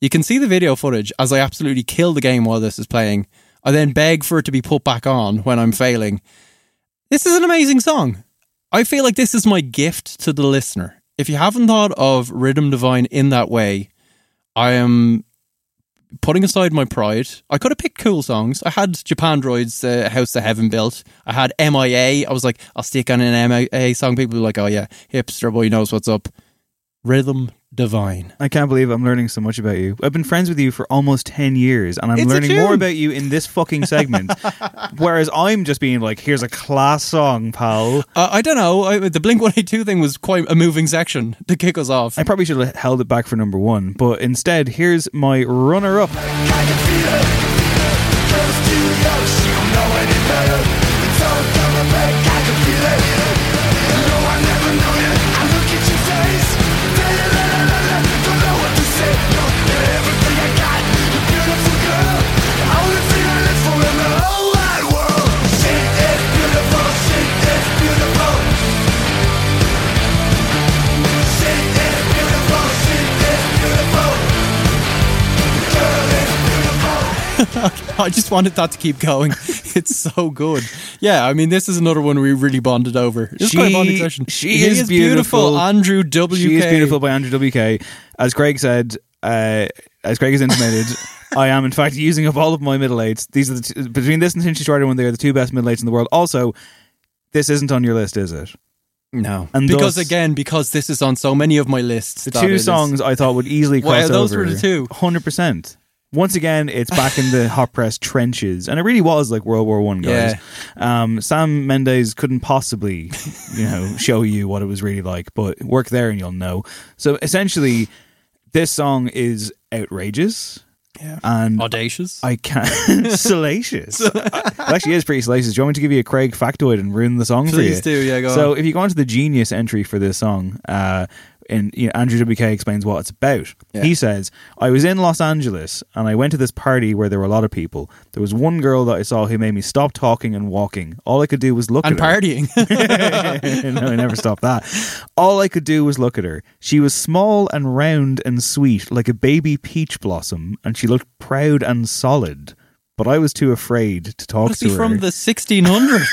You can see the video footage as I absolutely kill the game while this is playing. I then beg for it to be put back on when I'm failing. This is an amazing song. I feel like this is my gift to the listener. If you haven't thought of Rhythm Divine in that way, I am putting aside my pride. I could have picked cool songs. I had Japandroids' uh, House of Heaven Built. I had MIA. I was like, I'll stick on an MIA song. People were like, oh yeah, hipster boy knows what's up. Rhythm Divine. I can't believe I'm learning so much about you. I've been friends with you for almost 10 years and I'm It's a learning more about you in this fucking segment. Whereas I'm just being like, here's a class song, pal. Uh, I don't know. I, the Blink 182 thing was quite a moving section to kick us off. I probably should have held it back for number one, but instead, here's my runner up. I just wanted that to keep going. It's so good. Yeah, I mean, this is another one we really bonded over. It's quite a bonding session. She He is, beautiful. Andrew WK. She is beautiful by Andrew WK. As Greg said, uh, as Greg has intimated, I am in fact using up all of my middle eights. These are the two, between this and Tinchy Stryder when they are the two best middle eights in the world. Also, this isn't on your list, is it? No, And because thus- again, because this is on so many of my lists. The two is- songs I thought would easily Wow, cross those over. were the two. hundred percent. Once again, it's back in the hot press trenches, and it really was like World War One, guys. Um, Sam Mendes couldn't possibly, you know, show you what it was really like, but work there and you'll know. So essentially, this song is outrageous. Yeah. And audacious. I can't salacious. it actually is pretty salacious. Do you want me to give you a Craig factoid and ruin the song for you? Please do, yeah, go so on. if you go onto the Genius entry for this song, uh, and you know, Andrew WK explains what it's about. Yeah. He says, "I was in Los Angeles and I went to this party where there were a lot of people. There was one girl that I saw who made me stop talking and walking. All I could do was look And at her. And partying. no, I never stopped that. All I could do was look at her. She was small and round and sweet, like a baby peach blossom, and she looked proud and solid. But I was too afraid to talk Must to be her. from the 1600s.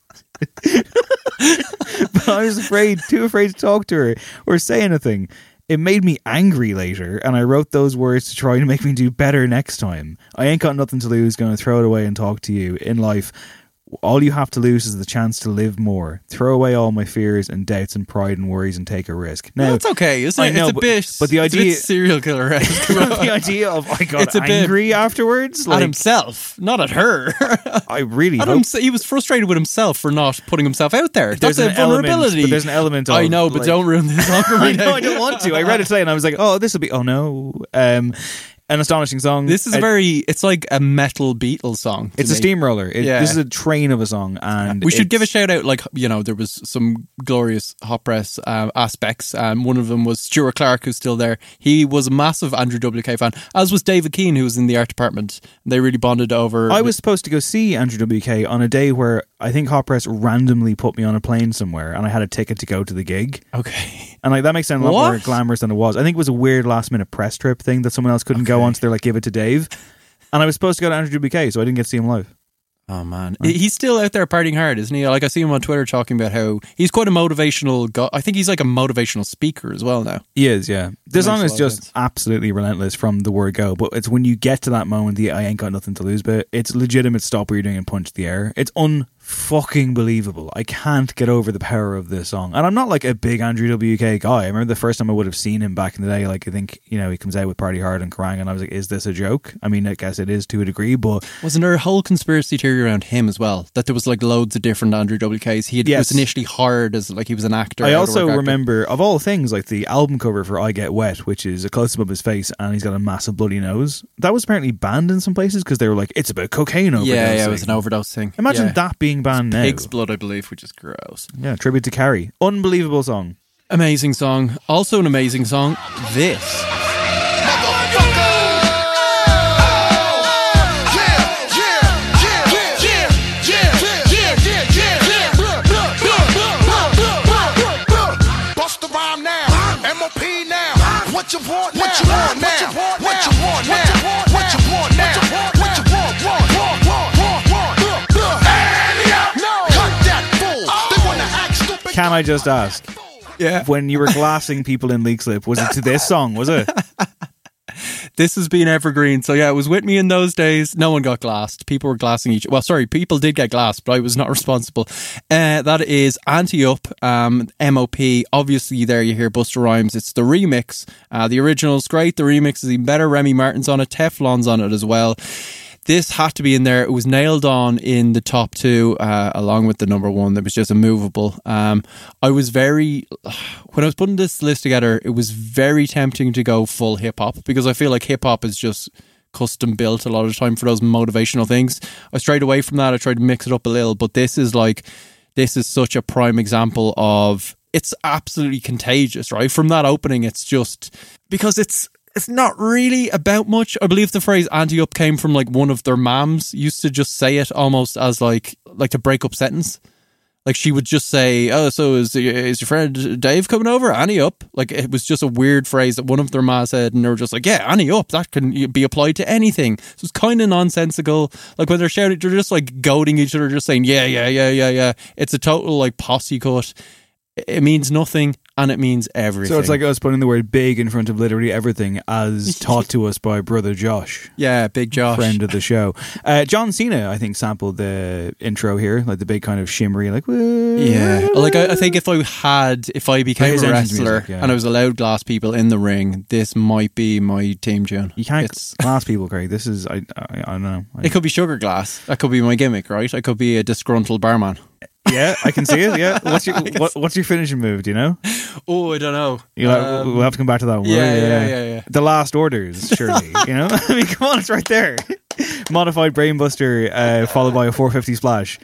but I was afraid, too afraid to talk to her or say anything. It made me angry later, and I wrote those words to try to make me do better next time. I ain't got nothing to lose, gonna throw it away and talk to you. In life, all you have to lose is the chance to live more. Throw away all my fears and doubts and pride and worries and take a risk. Now, That's okay, isn't it? know, it's a but, bit. But the it's a bit idea, serial killer. Right? The idea of I got It's a bit- angry afterwards, at like himself, not at her. I really At hope he was frustrated with himself for not putting himself out there. There's That's a an element- vulnerability. but there's an element of, I know, but like- don't ruin this song for me. I know I don't want to. I read it today and I was like, oh, this will be. Oh no, um, an astonishing song. This is a Uh, very. It's like a metal Beatles song. It's a steamroller. It, Yeah. This is a train of a song, and We should give a shout out. Like you know, there was some glorious hot press um, aspects. Um, one of them was Stuart Clark, who's still there. He was a massive Andrew WK fan, as was David Keane, who was in the art department. They really bonded over. I was supposed to go see Andrew WK on a day where I think Hot Press randomly put me on a plane somewhere, and I had a ticket to go to the gig. okay. And like that makes it sound a lot What? more glamorous than it was. I think it was a weird last minute press trip thing that someone else couldn't go on, so they're like, give it to Dave. And I was supposed to go to Andrew WK, so I didn't get to see him live. Oh man, he's still out there partying hard, isn't he? Like I see him on Twitter talking about how he's quite a motivational guy. I think he's like a motivational speaker as well now. He is, yeah. The song is just sense. absolutely relentless from the word go. But it's when you get to that moment, the I ain't got nothing to lose bit. It's legitimate. Stop what you're doing and punch the air. It's unfucking believable. I can't get over the power of this song. And I'm not like a big Andrew WK guy. I remember the first time I would have seen him back in the day. Like I think you know he comes out with Party Hard and Crying, and I was like, is this a joke? I mean, I guess it is to a degree, but Wasn't there a whole conspiracy theory around him as well? That there was like loads of different Andrew WKs. He had, Yes. was initially hired as like he was an actor. I also actor. remember, of all things, like the album cover for "I Get Wet," which is a close up of his face, and he's got a massive bloody nose. That was apparently banned in some places because they were like, "It's about cocaine overdose." Yeah, yeah, it was an overdose thing. Imagine Yeah. that being banned now. Pig's blood, I believe, which is gross. Yeah, tribute to Carrie. Unbelievable song. Amazing song. Also an amazing song. This. Can I just ask? Yeah. When you were glassing people in Leixlip, was it to this song? Was it? This has been evergreen. So yeah, it was with me in those days. No one got glassed. People were glassing each. Well, sorry, people did get glassed, but I was not responsible. Uh, that is Ante Up, um, MOP. Obviously, there you hear Busta Rhymes. It's the remix. Uh, the original's great. The remix is even better. Remy Martin's on it. Teflon's on it as well. This had to be in there. It was nailed on in the top two, uh, along with the number one. That was just immovable. Um, I was very when I was putting this list together. It was very tempting to go full hip hop because I feel like hip hop is just custom built a lot of time for those motivational things. I strayed away from that. I tried to mix it up a little, but this is like this is such a prime example of it's absolutely contagious, right? From that opening, it's just because it's it's not really about much. I believe the phrase ante up came from like one of their moms used to just say it almost as like like to break up sentence. Like she would just say, "Oh, so is is your friend Dave coming over? Annie up." Like it was just a weird phrase that one of their ma said, and they were just like, "Yeah, Annie up." That can be applied to anything. So it's kind of nonsensical. Like when they're shouting, they're just like goading each other, just saying, "Yeah, yeah, yeah, yeah, yeah." It's a total like posse cut. It means nothing, and it means everything. So it's like us putting the word big in front of literally everything as taught to us by brother Josh. Yeah, big Josh. Friend of the show. Uh, John Cena, I think, sampled the intro here, like the big kind of shimmery, like, Yeah, like I, I think if I had, if I became a wrestler music, yeah. and I was allowed glass people in the ring, this might be my team tune. You can't It's- glass people, Craig. This is, I, I, I don't know. I- It could be sugar glass. That could be my gimmick, right? I could be a disgruntled barman. Yeah, I can see it. Yeah. What's your, what, what's your finishing move? Do you know? Oh, I don't know. You know, Um, we'll have to come back to that one. yeah, yeah, yeah, yeah. The last orders, surely. you know, I mean, come on, it's right there. Modified brainbuster, uh, followed by a 450 splash.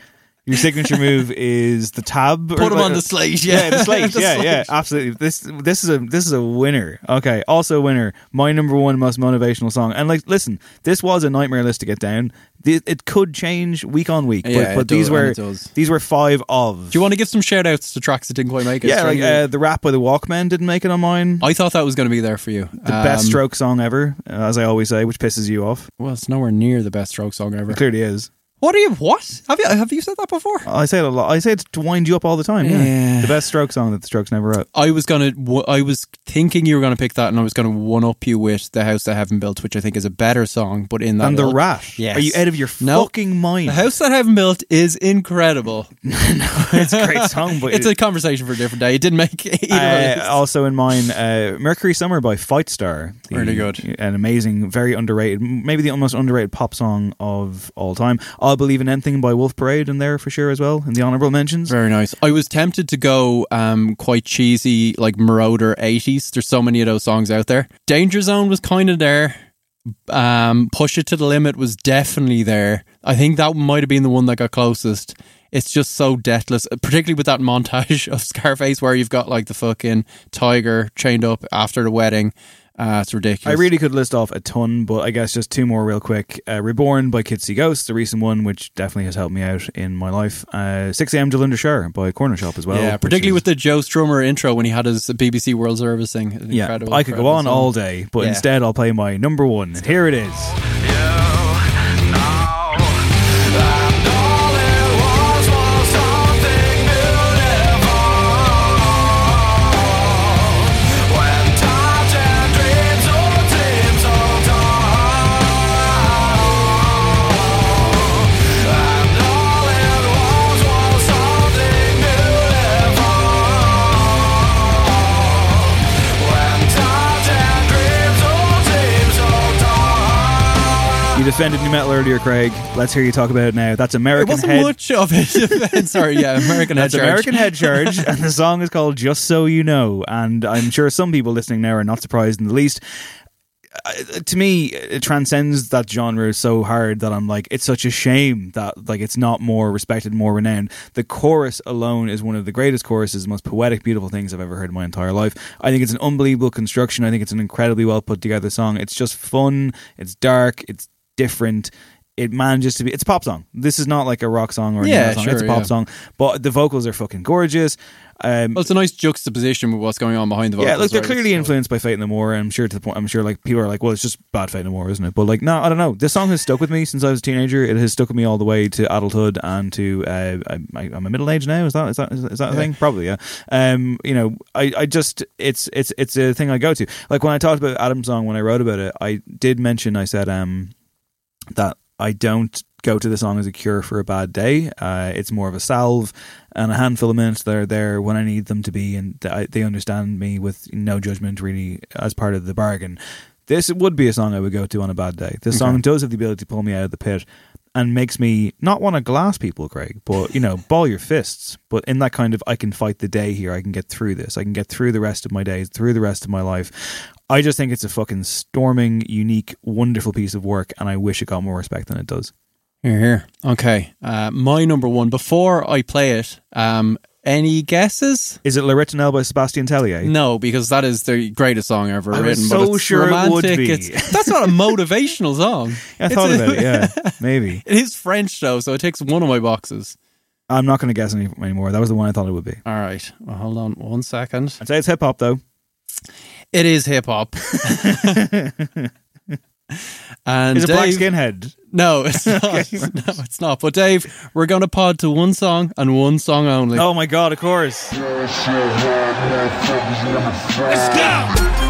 Your signature move is the tab. Put 'em on the slate, yeah. the slate. The yeah, yeah, absolutely. This this is a this is a winner. Okay, also a winner. My number one most motivational song. And like, listen, this was a nightmare list to get down. It could change week on week, Yeah, but, but these does, were and it does. these were five of. Do you want to give some shout outs to tracks that didn't quite make it? Yeah, like uh, the rap by the Walkmen didn't make it on mine. I thought that was going to be there for you. The best Um, stroke song ever, as I always say, which pisses you off. Well, it's nowhere near the best stroke song ever. It clearly is. What are you? What have you? Have you said that before? I say it a lot. I say it to wind you up all the time. Yeah. Yeah. The best stroke song that the Strokes never wrote. I was gonna. w- I was thinking you were gonna pick that, and I was gonna one up you with "The House That Heaven Built," which I think is a better song. But in that, And the ilk- Rat. Yes. Are you out of your No. fucking mind? The House That Heaven Built is incredible. it's a great song, but it's it- a conversation for a different day. It didn't make either Uh, also in mine, uh, Mercury Summer by Fightstar. The- Really good. An amazing, very underrated, maybe the most underrated pop song of all time. I'll Believe in Anything by Wolf Parade in there for sure as well, in the honourable mentions. Very nice. I was tempted to go um, quite cheesy, like Marauder 80s. There's so many of those songs out there. Danger Zone was kind of there. Um, Push It to the Limit was definitely there. I think that might have been the one that got closest. It's just so deathless, particularly with that montage of Scarface where you've got like the fucking tiger chained up after the wedding. Uh, it's I really could list off a ton, but I guess just two more real quick. Uh, Reborn by Kids See Ghost, the recent one, which definitely has helped me out in my life. Uh, 6 a.m. Jullandar Shere by Cornershop as well. yeah, particularly is- with the Joe Strummer intro when he had his BBC World Service thing. Yeah, Incredible, I could go on song. all day, but Yeah. instead I'll play my number one. Here it is. Defended nu metal earlier, Craig. Let's hear you talk about it now. That's It American wasn't Head. much of it. Sorry, yeah, American Head That's Charge. American Head Charge, and the song is called "Just So You Know." And I'm sure some people listening now are not surprised in the least. Uh, to me, it transcends that genre so hard that I'm like, it's such a shame that like it's not more respected, more renowned. The chorus alone is one of the greatest choruses, most poetic, beautiful things I've ever heard in my entire life. I think it's an unbelievable construction. I think it's an incredibly well put together song. It's just fun. It's dark. It's different. It manages to be. It's a pop song. This is not like a rock song or a Yeah, song. sure, it's a pop yeah. song, but the vocals are fucking gorgeous. Um, Well, it's a nice juxtaposition with what's going on behind the vocals. yeah, look, they're right? clearly influenced by Faith No More. I'm sure to the point. I'm sure like people are like, well, it's just bad Faith No More, isn't it? But like, no, I don't know. This song has stuck with me since I was a teenager. It has stuck with me all the way to adulthood and to uh, I, I'm a middle age now. Is that is that is that, is that a Yeah. thing? Probably, yeah. Um, you know, I, I just it's it's it's a thing I go to. Like when I talked about Adam's song when I wrote about it, I did mention I said um that I don't go to the song as a cure for a bad day. Uh, it's more of a salve and a handful of minutes that are there when I need them to be, and they understand me with no judgment really as part of the bargain. This would be a song I would go to on a bad day. This song does have the ability to pull me out of the pit and makes me not want to glass people, Craig, but you know, ball your fists. But in that kind of, I can fight the day here. I can get through this. I can get through the rest of my days, through the rest of my life. I just think it's a fucking storming, unique, wonderful piece of work, and I wish it got more respect than it does. Here, here. Okay. Uh, my number one. Before I play it, um, any guesses? Is it La Ritournelle by Sebastian Tellier? No, because that is the greatest song ever I written. was but so it's sure it romantic. be. It's, that's not a motivational song. I thought a- about it, yeah. Maybe. It is French though, so it takes one of my boxes. I'm not going to guess any anymore. That was the one I thought it would be. All right. Well, hold on one second. I'd say it's hip hop, though. It is hip hop. and Is it Black Dave- Skinhead? No, it's not. Okay. no, it's not. But Dave, we're going to pod to one song and one song only. Oh my god, of course. Let's go!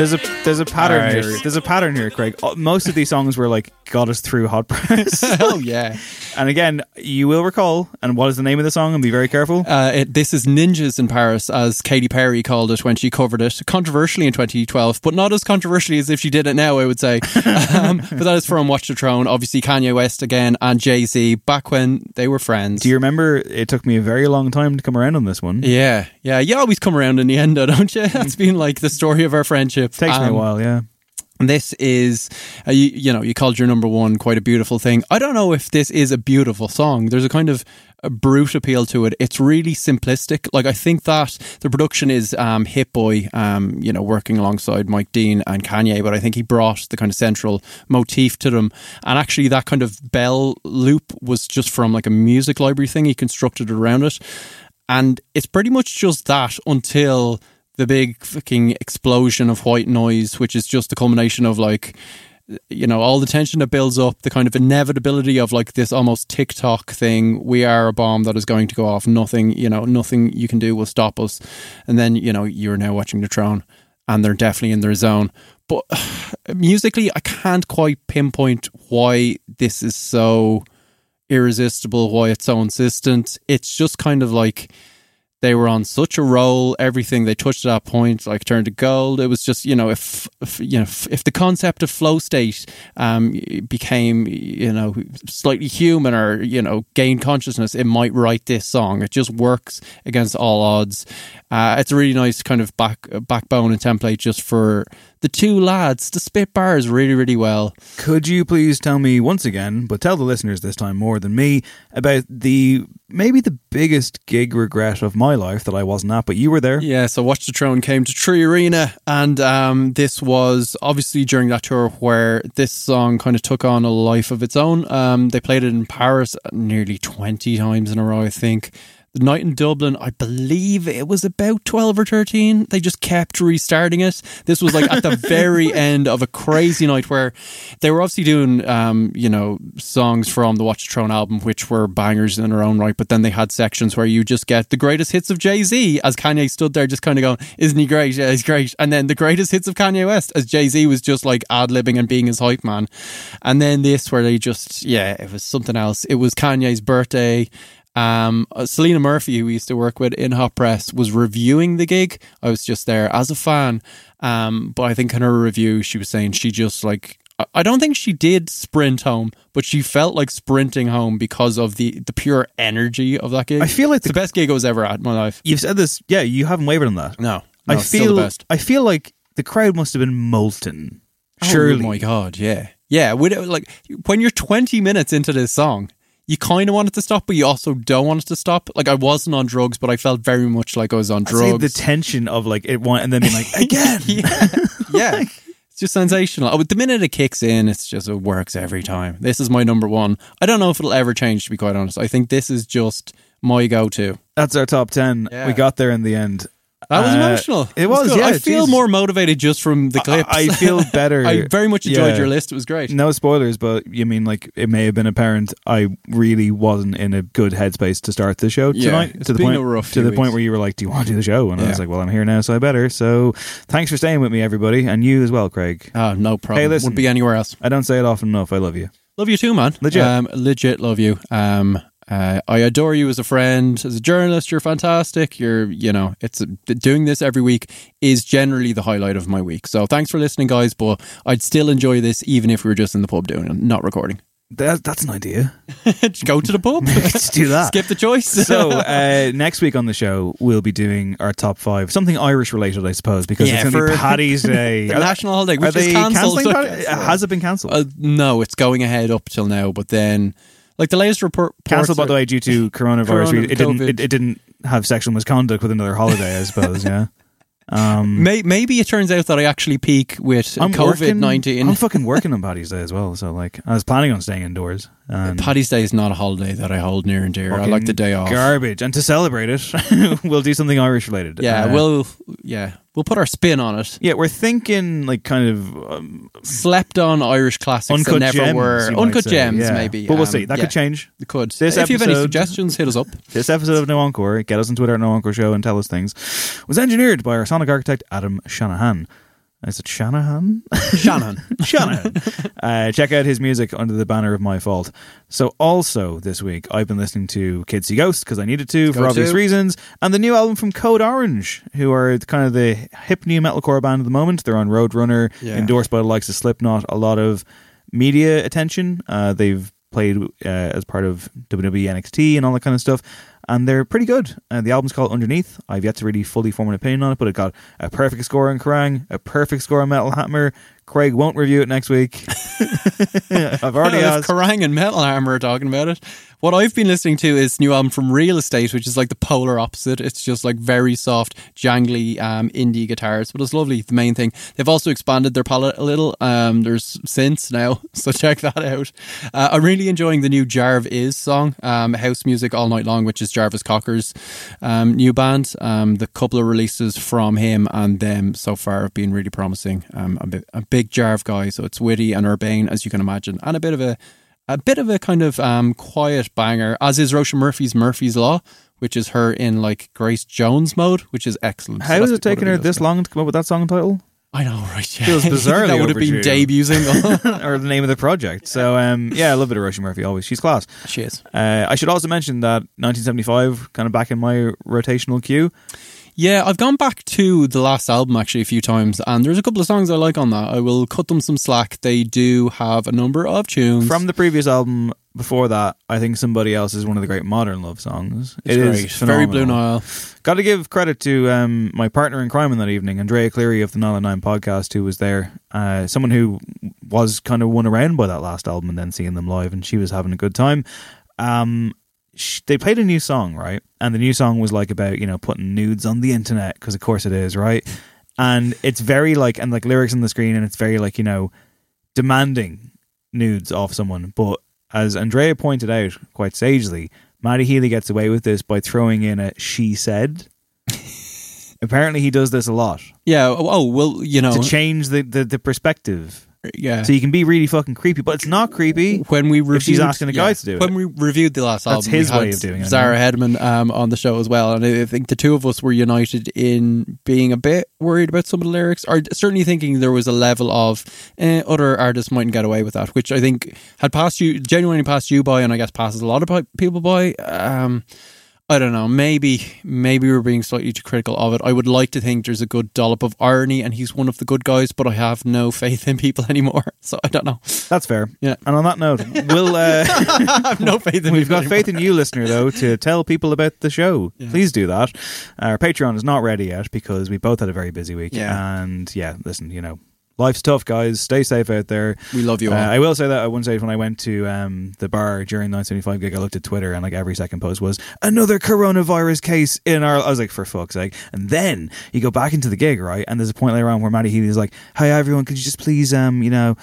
There's a there's a pattern right. here. There's a pattern here, Craig. Uh, Most of these songs were like got us through hot press. oh yeah. And again, you will recall. And what is the name of the song? And be very careful. Uh, it, this is Ninjas in Paris, as Katy Perry called it when she covered it controversially in 2012, but not as controversially as if she did it now, I would say. um, but that is from Watch the Throne. Obviously, Kanye West again and Jay Z back when they were friends. Do you remember? It took me a very long time to come around on this one. Yeah, yeah. You always come around in the end, though, don't you? That's been like the story of our friendship. Takes me a Um, while, yeah. And this is, uh, you, you know, you called your number one quite a beautiful thing. I don't know if this is a beautiful song. There's a kind of a brute appeal to it. It's really simplistic. Like I think that the production is um, Hit Boy, um, you know, working alongside Mike Dean and Kanye, but I think he brought the kind of central motif to them. And actually, that kind of bell loop was just from like a music library thing. He constructed around it, and it's pretty much just that until the big fucking explosion of white noise, which is just the culmination of like, you know, all the tension that builds up, the kind of inevitability of like this almost TikTok thing. We are a bomb that is going to go off. Nothing, you know, nothing you can do will stop us. And then, you know, you're now watching the throne and they're definitely in their zone. But musically, I can't quite pinpoint why this is so irresistible, why it's so insistent. It's just kind of like they were on such a roll. Everything they touched at that point like turned to gold. It was just you know if, if you know if, if the concept of flow state um became you know slightly human or you know gained consciousness, it might write this song. It just works against all odds. Uh, it's a really nice kind of back backbone and template just for the two lads to spit bars really really well. Could you please tell me once again, but tell the listeners this time more than me, about the maybe the biggest gig regret of my life that I wasn't at, but you were there? Yeah, so Watch the Throne came to 3Arena, and um, this was obviously during that tour where this song kind of took on a life of its own. Um, they played it in Paris nearly 20 times in a row, I think. The night in Dublin, I believe it was about 12 or 13. They just kept restarting it. This was like at the very end of a crazy night where they were obviously doing, um, you know, songs from the Watch the Throne album, which were bangers in their own right. But then they had sections where you just get the greatest hits of Jay Z as Kanye stood there just kind of going, Isn't he great? Yeah, he's great. And then the greatest hits of Kanye West as Jay Z was just like ad libbing and being his hype man. And then this where they just, yeah, it was something else. It was Kanye's birthday. Um, uh, Selena Murphy, who we used to work with in Hot Press, was reviewing the gig. I was just there as a fan. Um, but I think in her review, she was saying she just like, I- I don't think she did sprint home, but she felt like sprinting home because of the, the pure energy of that gig. I feel like it's the best gig I was ever at in my life. You've said this, yeah. You haven't wavered on that. No, I no, still feel. the best. I feel like the crowd must have been molten. Oh Surely, my god, yeah, yeah. Like when you're 20 minutes into this song, you kind of want it to stop, but you also don't want it to stop. Like I wasn't on drugs, but I felt very much like I was on drugs. the tension of like it one and then being like again. yeah. It's just sensational. Oh, the minute it kicks in, it's just it works every time. This is my number one. I don't know if it'll ever change. To be quite honest, I think this is just my go-to. That's our top ten. Yeah. We got there in the end. That was Uh, emotional. It was. good. Yeah, I feel Jesus. more motivated just from the clips. I feel better. I very much enjoyed Yeah. your list. It was great. No spoilers, but you mean like it may have been apparent I really wasn't in a good headspace to start the show Yeah, tonight. to the point to the point where you were like, "Do you want to do the show?" And I was like, "Well, I'm here now, so I better." So, thanks for staying with me, everybody, and you as well, Craig. Oh, no problem. Hey, listen, Wouldn't be anywhere else. I don't say it often enough. I love you. Love you too, man. Legit. Um, legit love you. Um, uh, I adore you as a friend, as a journalist. You're fantastic. You're, you know, it's doing this every week is generally the highlight of my week. So thanks for listening, guys. But I'd still enjoy this even if we were just in the pub doing it, not recording. That, that's an idea. Go to the pub. Let's do that. Skip the choice. so uh, next week on the show, we'll be doing our top five, something Irish related, I suppose, because Yeah, it's going to be for- Paddy's Day. national holiday, which is cancelled. Has it been cancelled? Uh, no, it's going ahead up till now. But then, like the latest report, Cancelled, by the way, due to coronavirus. Corona- it didn't. It, it didn't have sexual misconduct with another holiday, I suppose. Yeah. Um, May, maybe it turns out that I actually peak with I'm COVID working- nineteen. I'm fucking working on Paddy's Day as well. So like, I was planning on staying indoors. And Paddy's Day is not a holiday that I hold near and dear. I like the day off. Garbage, and to celebrate it, we'll do something Irish related. Yeah, Uh, we'll yeah we'll put our spin on it. Yeah, we're thinking like kind of um, Slept on Irish classics uncut that never gems. were uncut say. gems, Yeah. maybe. But we'll Um, see. That yeah, could change. It could. This if you have any suggestions, hit us up. This episode of No Encore, get us on Twitter at No Encore Show and tell us things, was engineered by our sonic architect Adam Shanahan. Is it Shanahan? Shanahan. Shanahan. uh, check out his music under the banner of My Fault. So, also this week, I've been listening to Kids See Ghost because I needed to for Go obvious to. reasons, and the new album from Code Orange, who are kind of the hip new metalcore band at the moment. They're on Roadrunner, Yeah. endorsed by the likes of Slipknot. A lot of media attention. Uh, they've played uh, as part of WWE NXT and all that kind of stuff. And they're pretty good. Uh, the album's called Underneath. I've yet to really fully form an opinion on it, but it got a perfect score on Kerrang, a perfect score on Metal Hammer. Craig won't review it next week. I've already Well, asked. Kerrang and Metal Hammer are talking about it. What I've been listening to is new album from Real Estate, which is like the polar opposite. It's just like very soft, jangly um, indie guitars, but it's lovely. The main thing they've also expanded their palette a little. Um, there's synths now, so check that out. Uh, I'm really enjoying the new Jarv Is song, um, House Music All Night Long, which is Jarvis Cocker's um, new band. Um, the couple of releases from him and them so far have been really promising. Um, I'm a, bit- a big Jarv guy, so it's witty and urbane as you can imagine, and a bit of a a bit of a kind of um, quiet banger, as is Roisin Murphy's Murphy's Law, which is her in like Grace Jones mode, which is excellent. How So has it taken her this long to come up with that song title? I know, right? Yeah. Feels bizarre. that would have been debut single. or the name of the project. So um, yeah, I love it of Roisin Murphy always. She's class. She is. Uh, I should also mention that 1975 kind of back in my rotational queue. Yeah, I've gone back to the last album actually a few times, and there's a couple of songs I like on that. I will cut them some slack. They do have a number of tunes From the previous album before that, I think somebody else is one of the great modern love songs. It's It is great. Very Blue. Nile. Got to give credit to um, my partner in crime on that evening, Andrea Cleary of the Nile Nine podcast, who was there. Uh, someone who was kind of won around by that last album and then seeing them live, and she was having a good time. Um, sh- they played a new song, right? And the new song was like about you know putting nudes on the internet because of course it is, right? And it's very like and like lyrics on the screen, and it's very like you know demanding nudes off someone. But as Andrea pointed out quite sagely, Matty Healy gets away with this by throwing in a she said. Apparently, he does this a lot Yeah. Oh, oh, well, you know, to change the, the, the perspective. Yeah. So you can be really fucking creepy, but it's not creepy. when we reviewed, If she's asking the yeah, to do it. when we reviewed the last That's album, his we had way of doing it, Zara. Hedderman um, on the show as well, and I I think the two of us were united in being a bit worried about some of the lyrics, or certainly thinking there was a level of eh, other artists mightn't get away with that, which I think had passed you genuinely passed you by, and I guess passes a lot of people by. Um, I don't know. Maybe maybe we're being slightly too critical of it. I would like to think there's a good dollop of irony, and he's one of the good guys. But I have no faith in people anymore, so I don't know. That's fair. Yeah. And on that note, we'll. Uh, I have no faith in We've got faith in you, listener, though, to tell people about the show. Yeah. Please do that. Our Patreon is not ready yet because we both had a very busy week. Yeah. And yeah, listen, you know, life's tough, guys. Stay safe out there. We love you Uh, all. I will say that at one stage when I went to um, the bar during 975 gig, I looked at Twitter and like every second post was another coronavirus case in our. I was like, for fuck's sake. And then you go back into the gig, right? And there's a point later on where Matty Healy is like, "Hi everyone, could you just please, um, you know,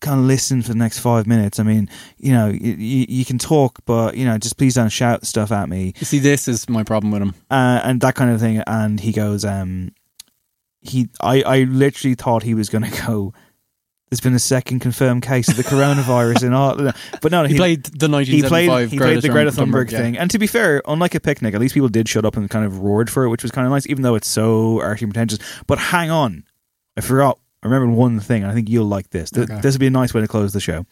kind of listen for the next five minutes? I mean, you know, you, you, you can talk, but you know, just please don't shout stuff at me." You see, this is my problem with him. uh, and that kind of thing. And he goes, um, he, I, I literally thought he was going to go. There's been a second confirmed case of the coronavirus in all, but no, He played the he played he played the Greta Thunberg, Thunberg yeah. thing. And to be fair, unlike a picnic, at least people did shut up and kind of roared for it, which was kind of nice, even though it's so arty and pretentious. But hang on, I forgot. I remembered one thing, and I think you'll like this. Th- Okay. This would be a nice way to close the show.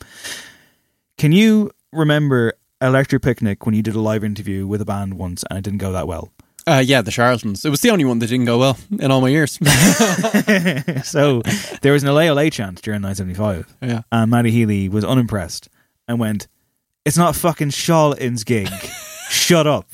Can you remember Electric Picnic when you did a live interview with a band once and it didn't go that well? Uh, yeah, the Charlatans. It was the only one that didn't go well in all my years. so there was an LA LA chant during 1975. Yeah. And Matty Healy was unimpressed and went, It's not a fucking Charlatan's gig. shut up.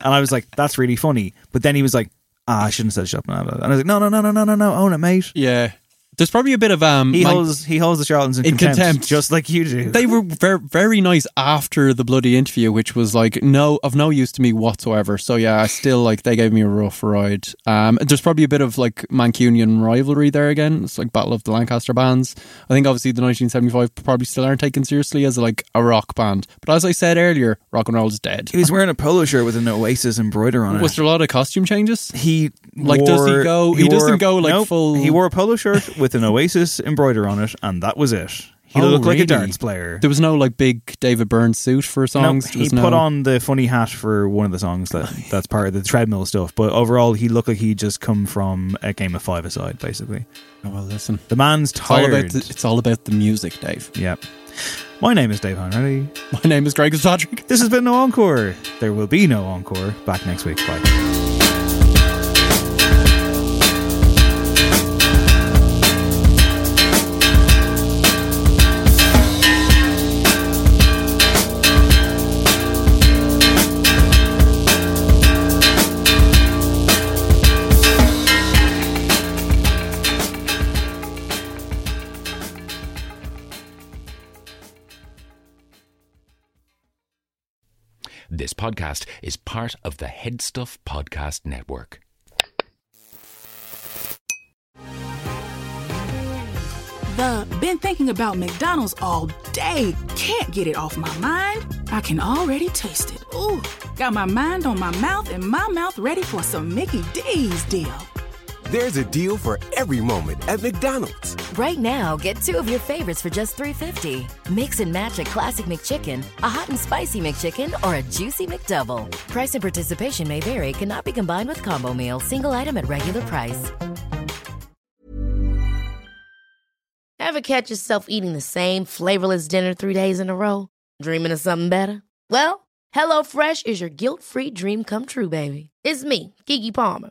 And I was like, That's really funny. But then he was like, Ah, I shouldn't have said shut up. And I was like, No, no, no, no, no, no, no. Own it, mate. yeah. There's probably a bit of um. He holds he holds the Charlatans in, In contempt, contempt. just like you do. they were very, very nice after the bloody interview, which was like no of no use to me whatsoever. So yeah, I still like they gave me a rough ride. Um, there's probably a bit of like Mancunian rivalry there again. It's like Battle of the Lancaster bands. I think obviously the 1975 probably still aren't taken seriously as like a rock band. But as I said earlier, rock and roll is dead. he was wearing a polo shirt with an Oasis embroider on it. Was there a lot of costume changes? he Like, does he wore- go- he doesn't wore- go, like, nope, full- He wore a polo shirt with an Oasis embroider on it, and that was it. He Oh, looked like a oh, really? darts player. There was no like big David Byrne suit for songs. No, he no- put on the funny hat for one of the songs that that's part of the treadmill stuff. But overall, he looked like he'd just come from a game of five aside, basically. Oh, well, listen. The man's It's all tired. about the, it's all about the music, Dave. Yep. My name is Dave Hanratty. My name is Craig Fitzpatrick. This has been No Encore. There will be no encore. Back next week. Bye. This podcast is part of the Headstuff Podcast Network. The been thinking about McDonald's all day. Can't get it off my mind. I can already taste it. Ooh, got my mind on my mouth and my mouth ready for some Mickey D's deal. There's a deal for every moment at McDonald's. Right now, get two of your favorites for just $3.50. Mix and match a classic McChicken, a hot and spicy McChicken, or a juicy McDouble. Price and participation may vary, cannot be combined with combo meal, single item at regular price. Ever catch yourself eating the same flavorless dinner three days in a row? Dreaming of something better? Well, HelloFresh is your guilt free dream come true, baby. It's me, Keke Palmer.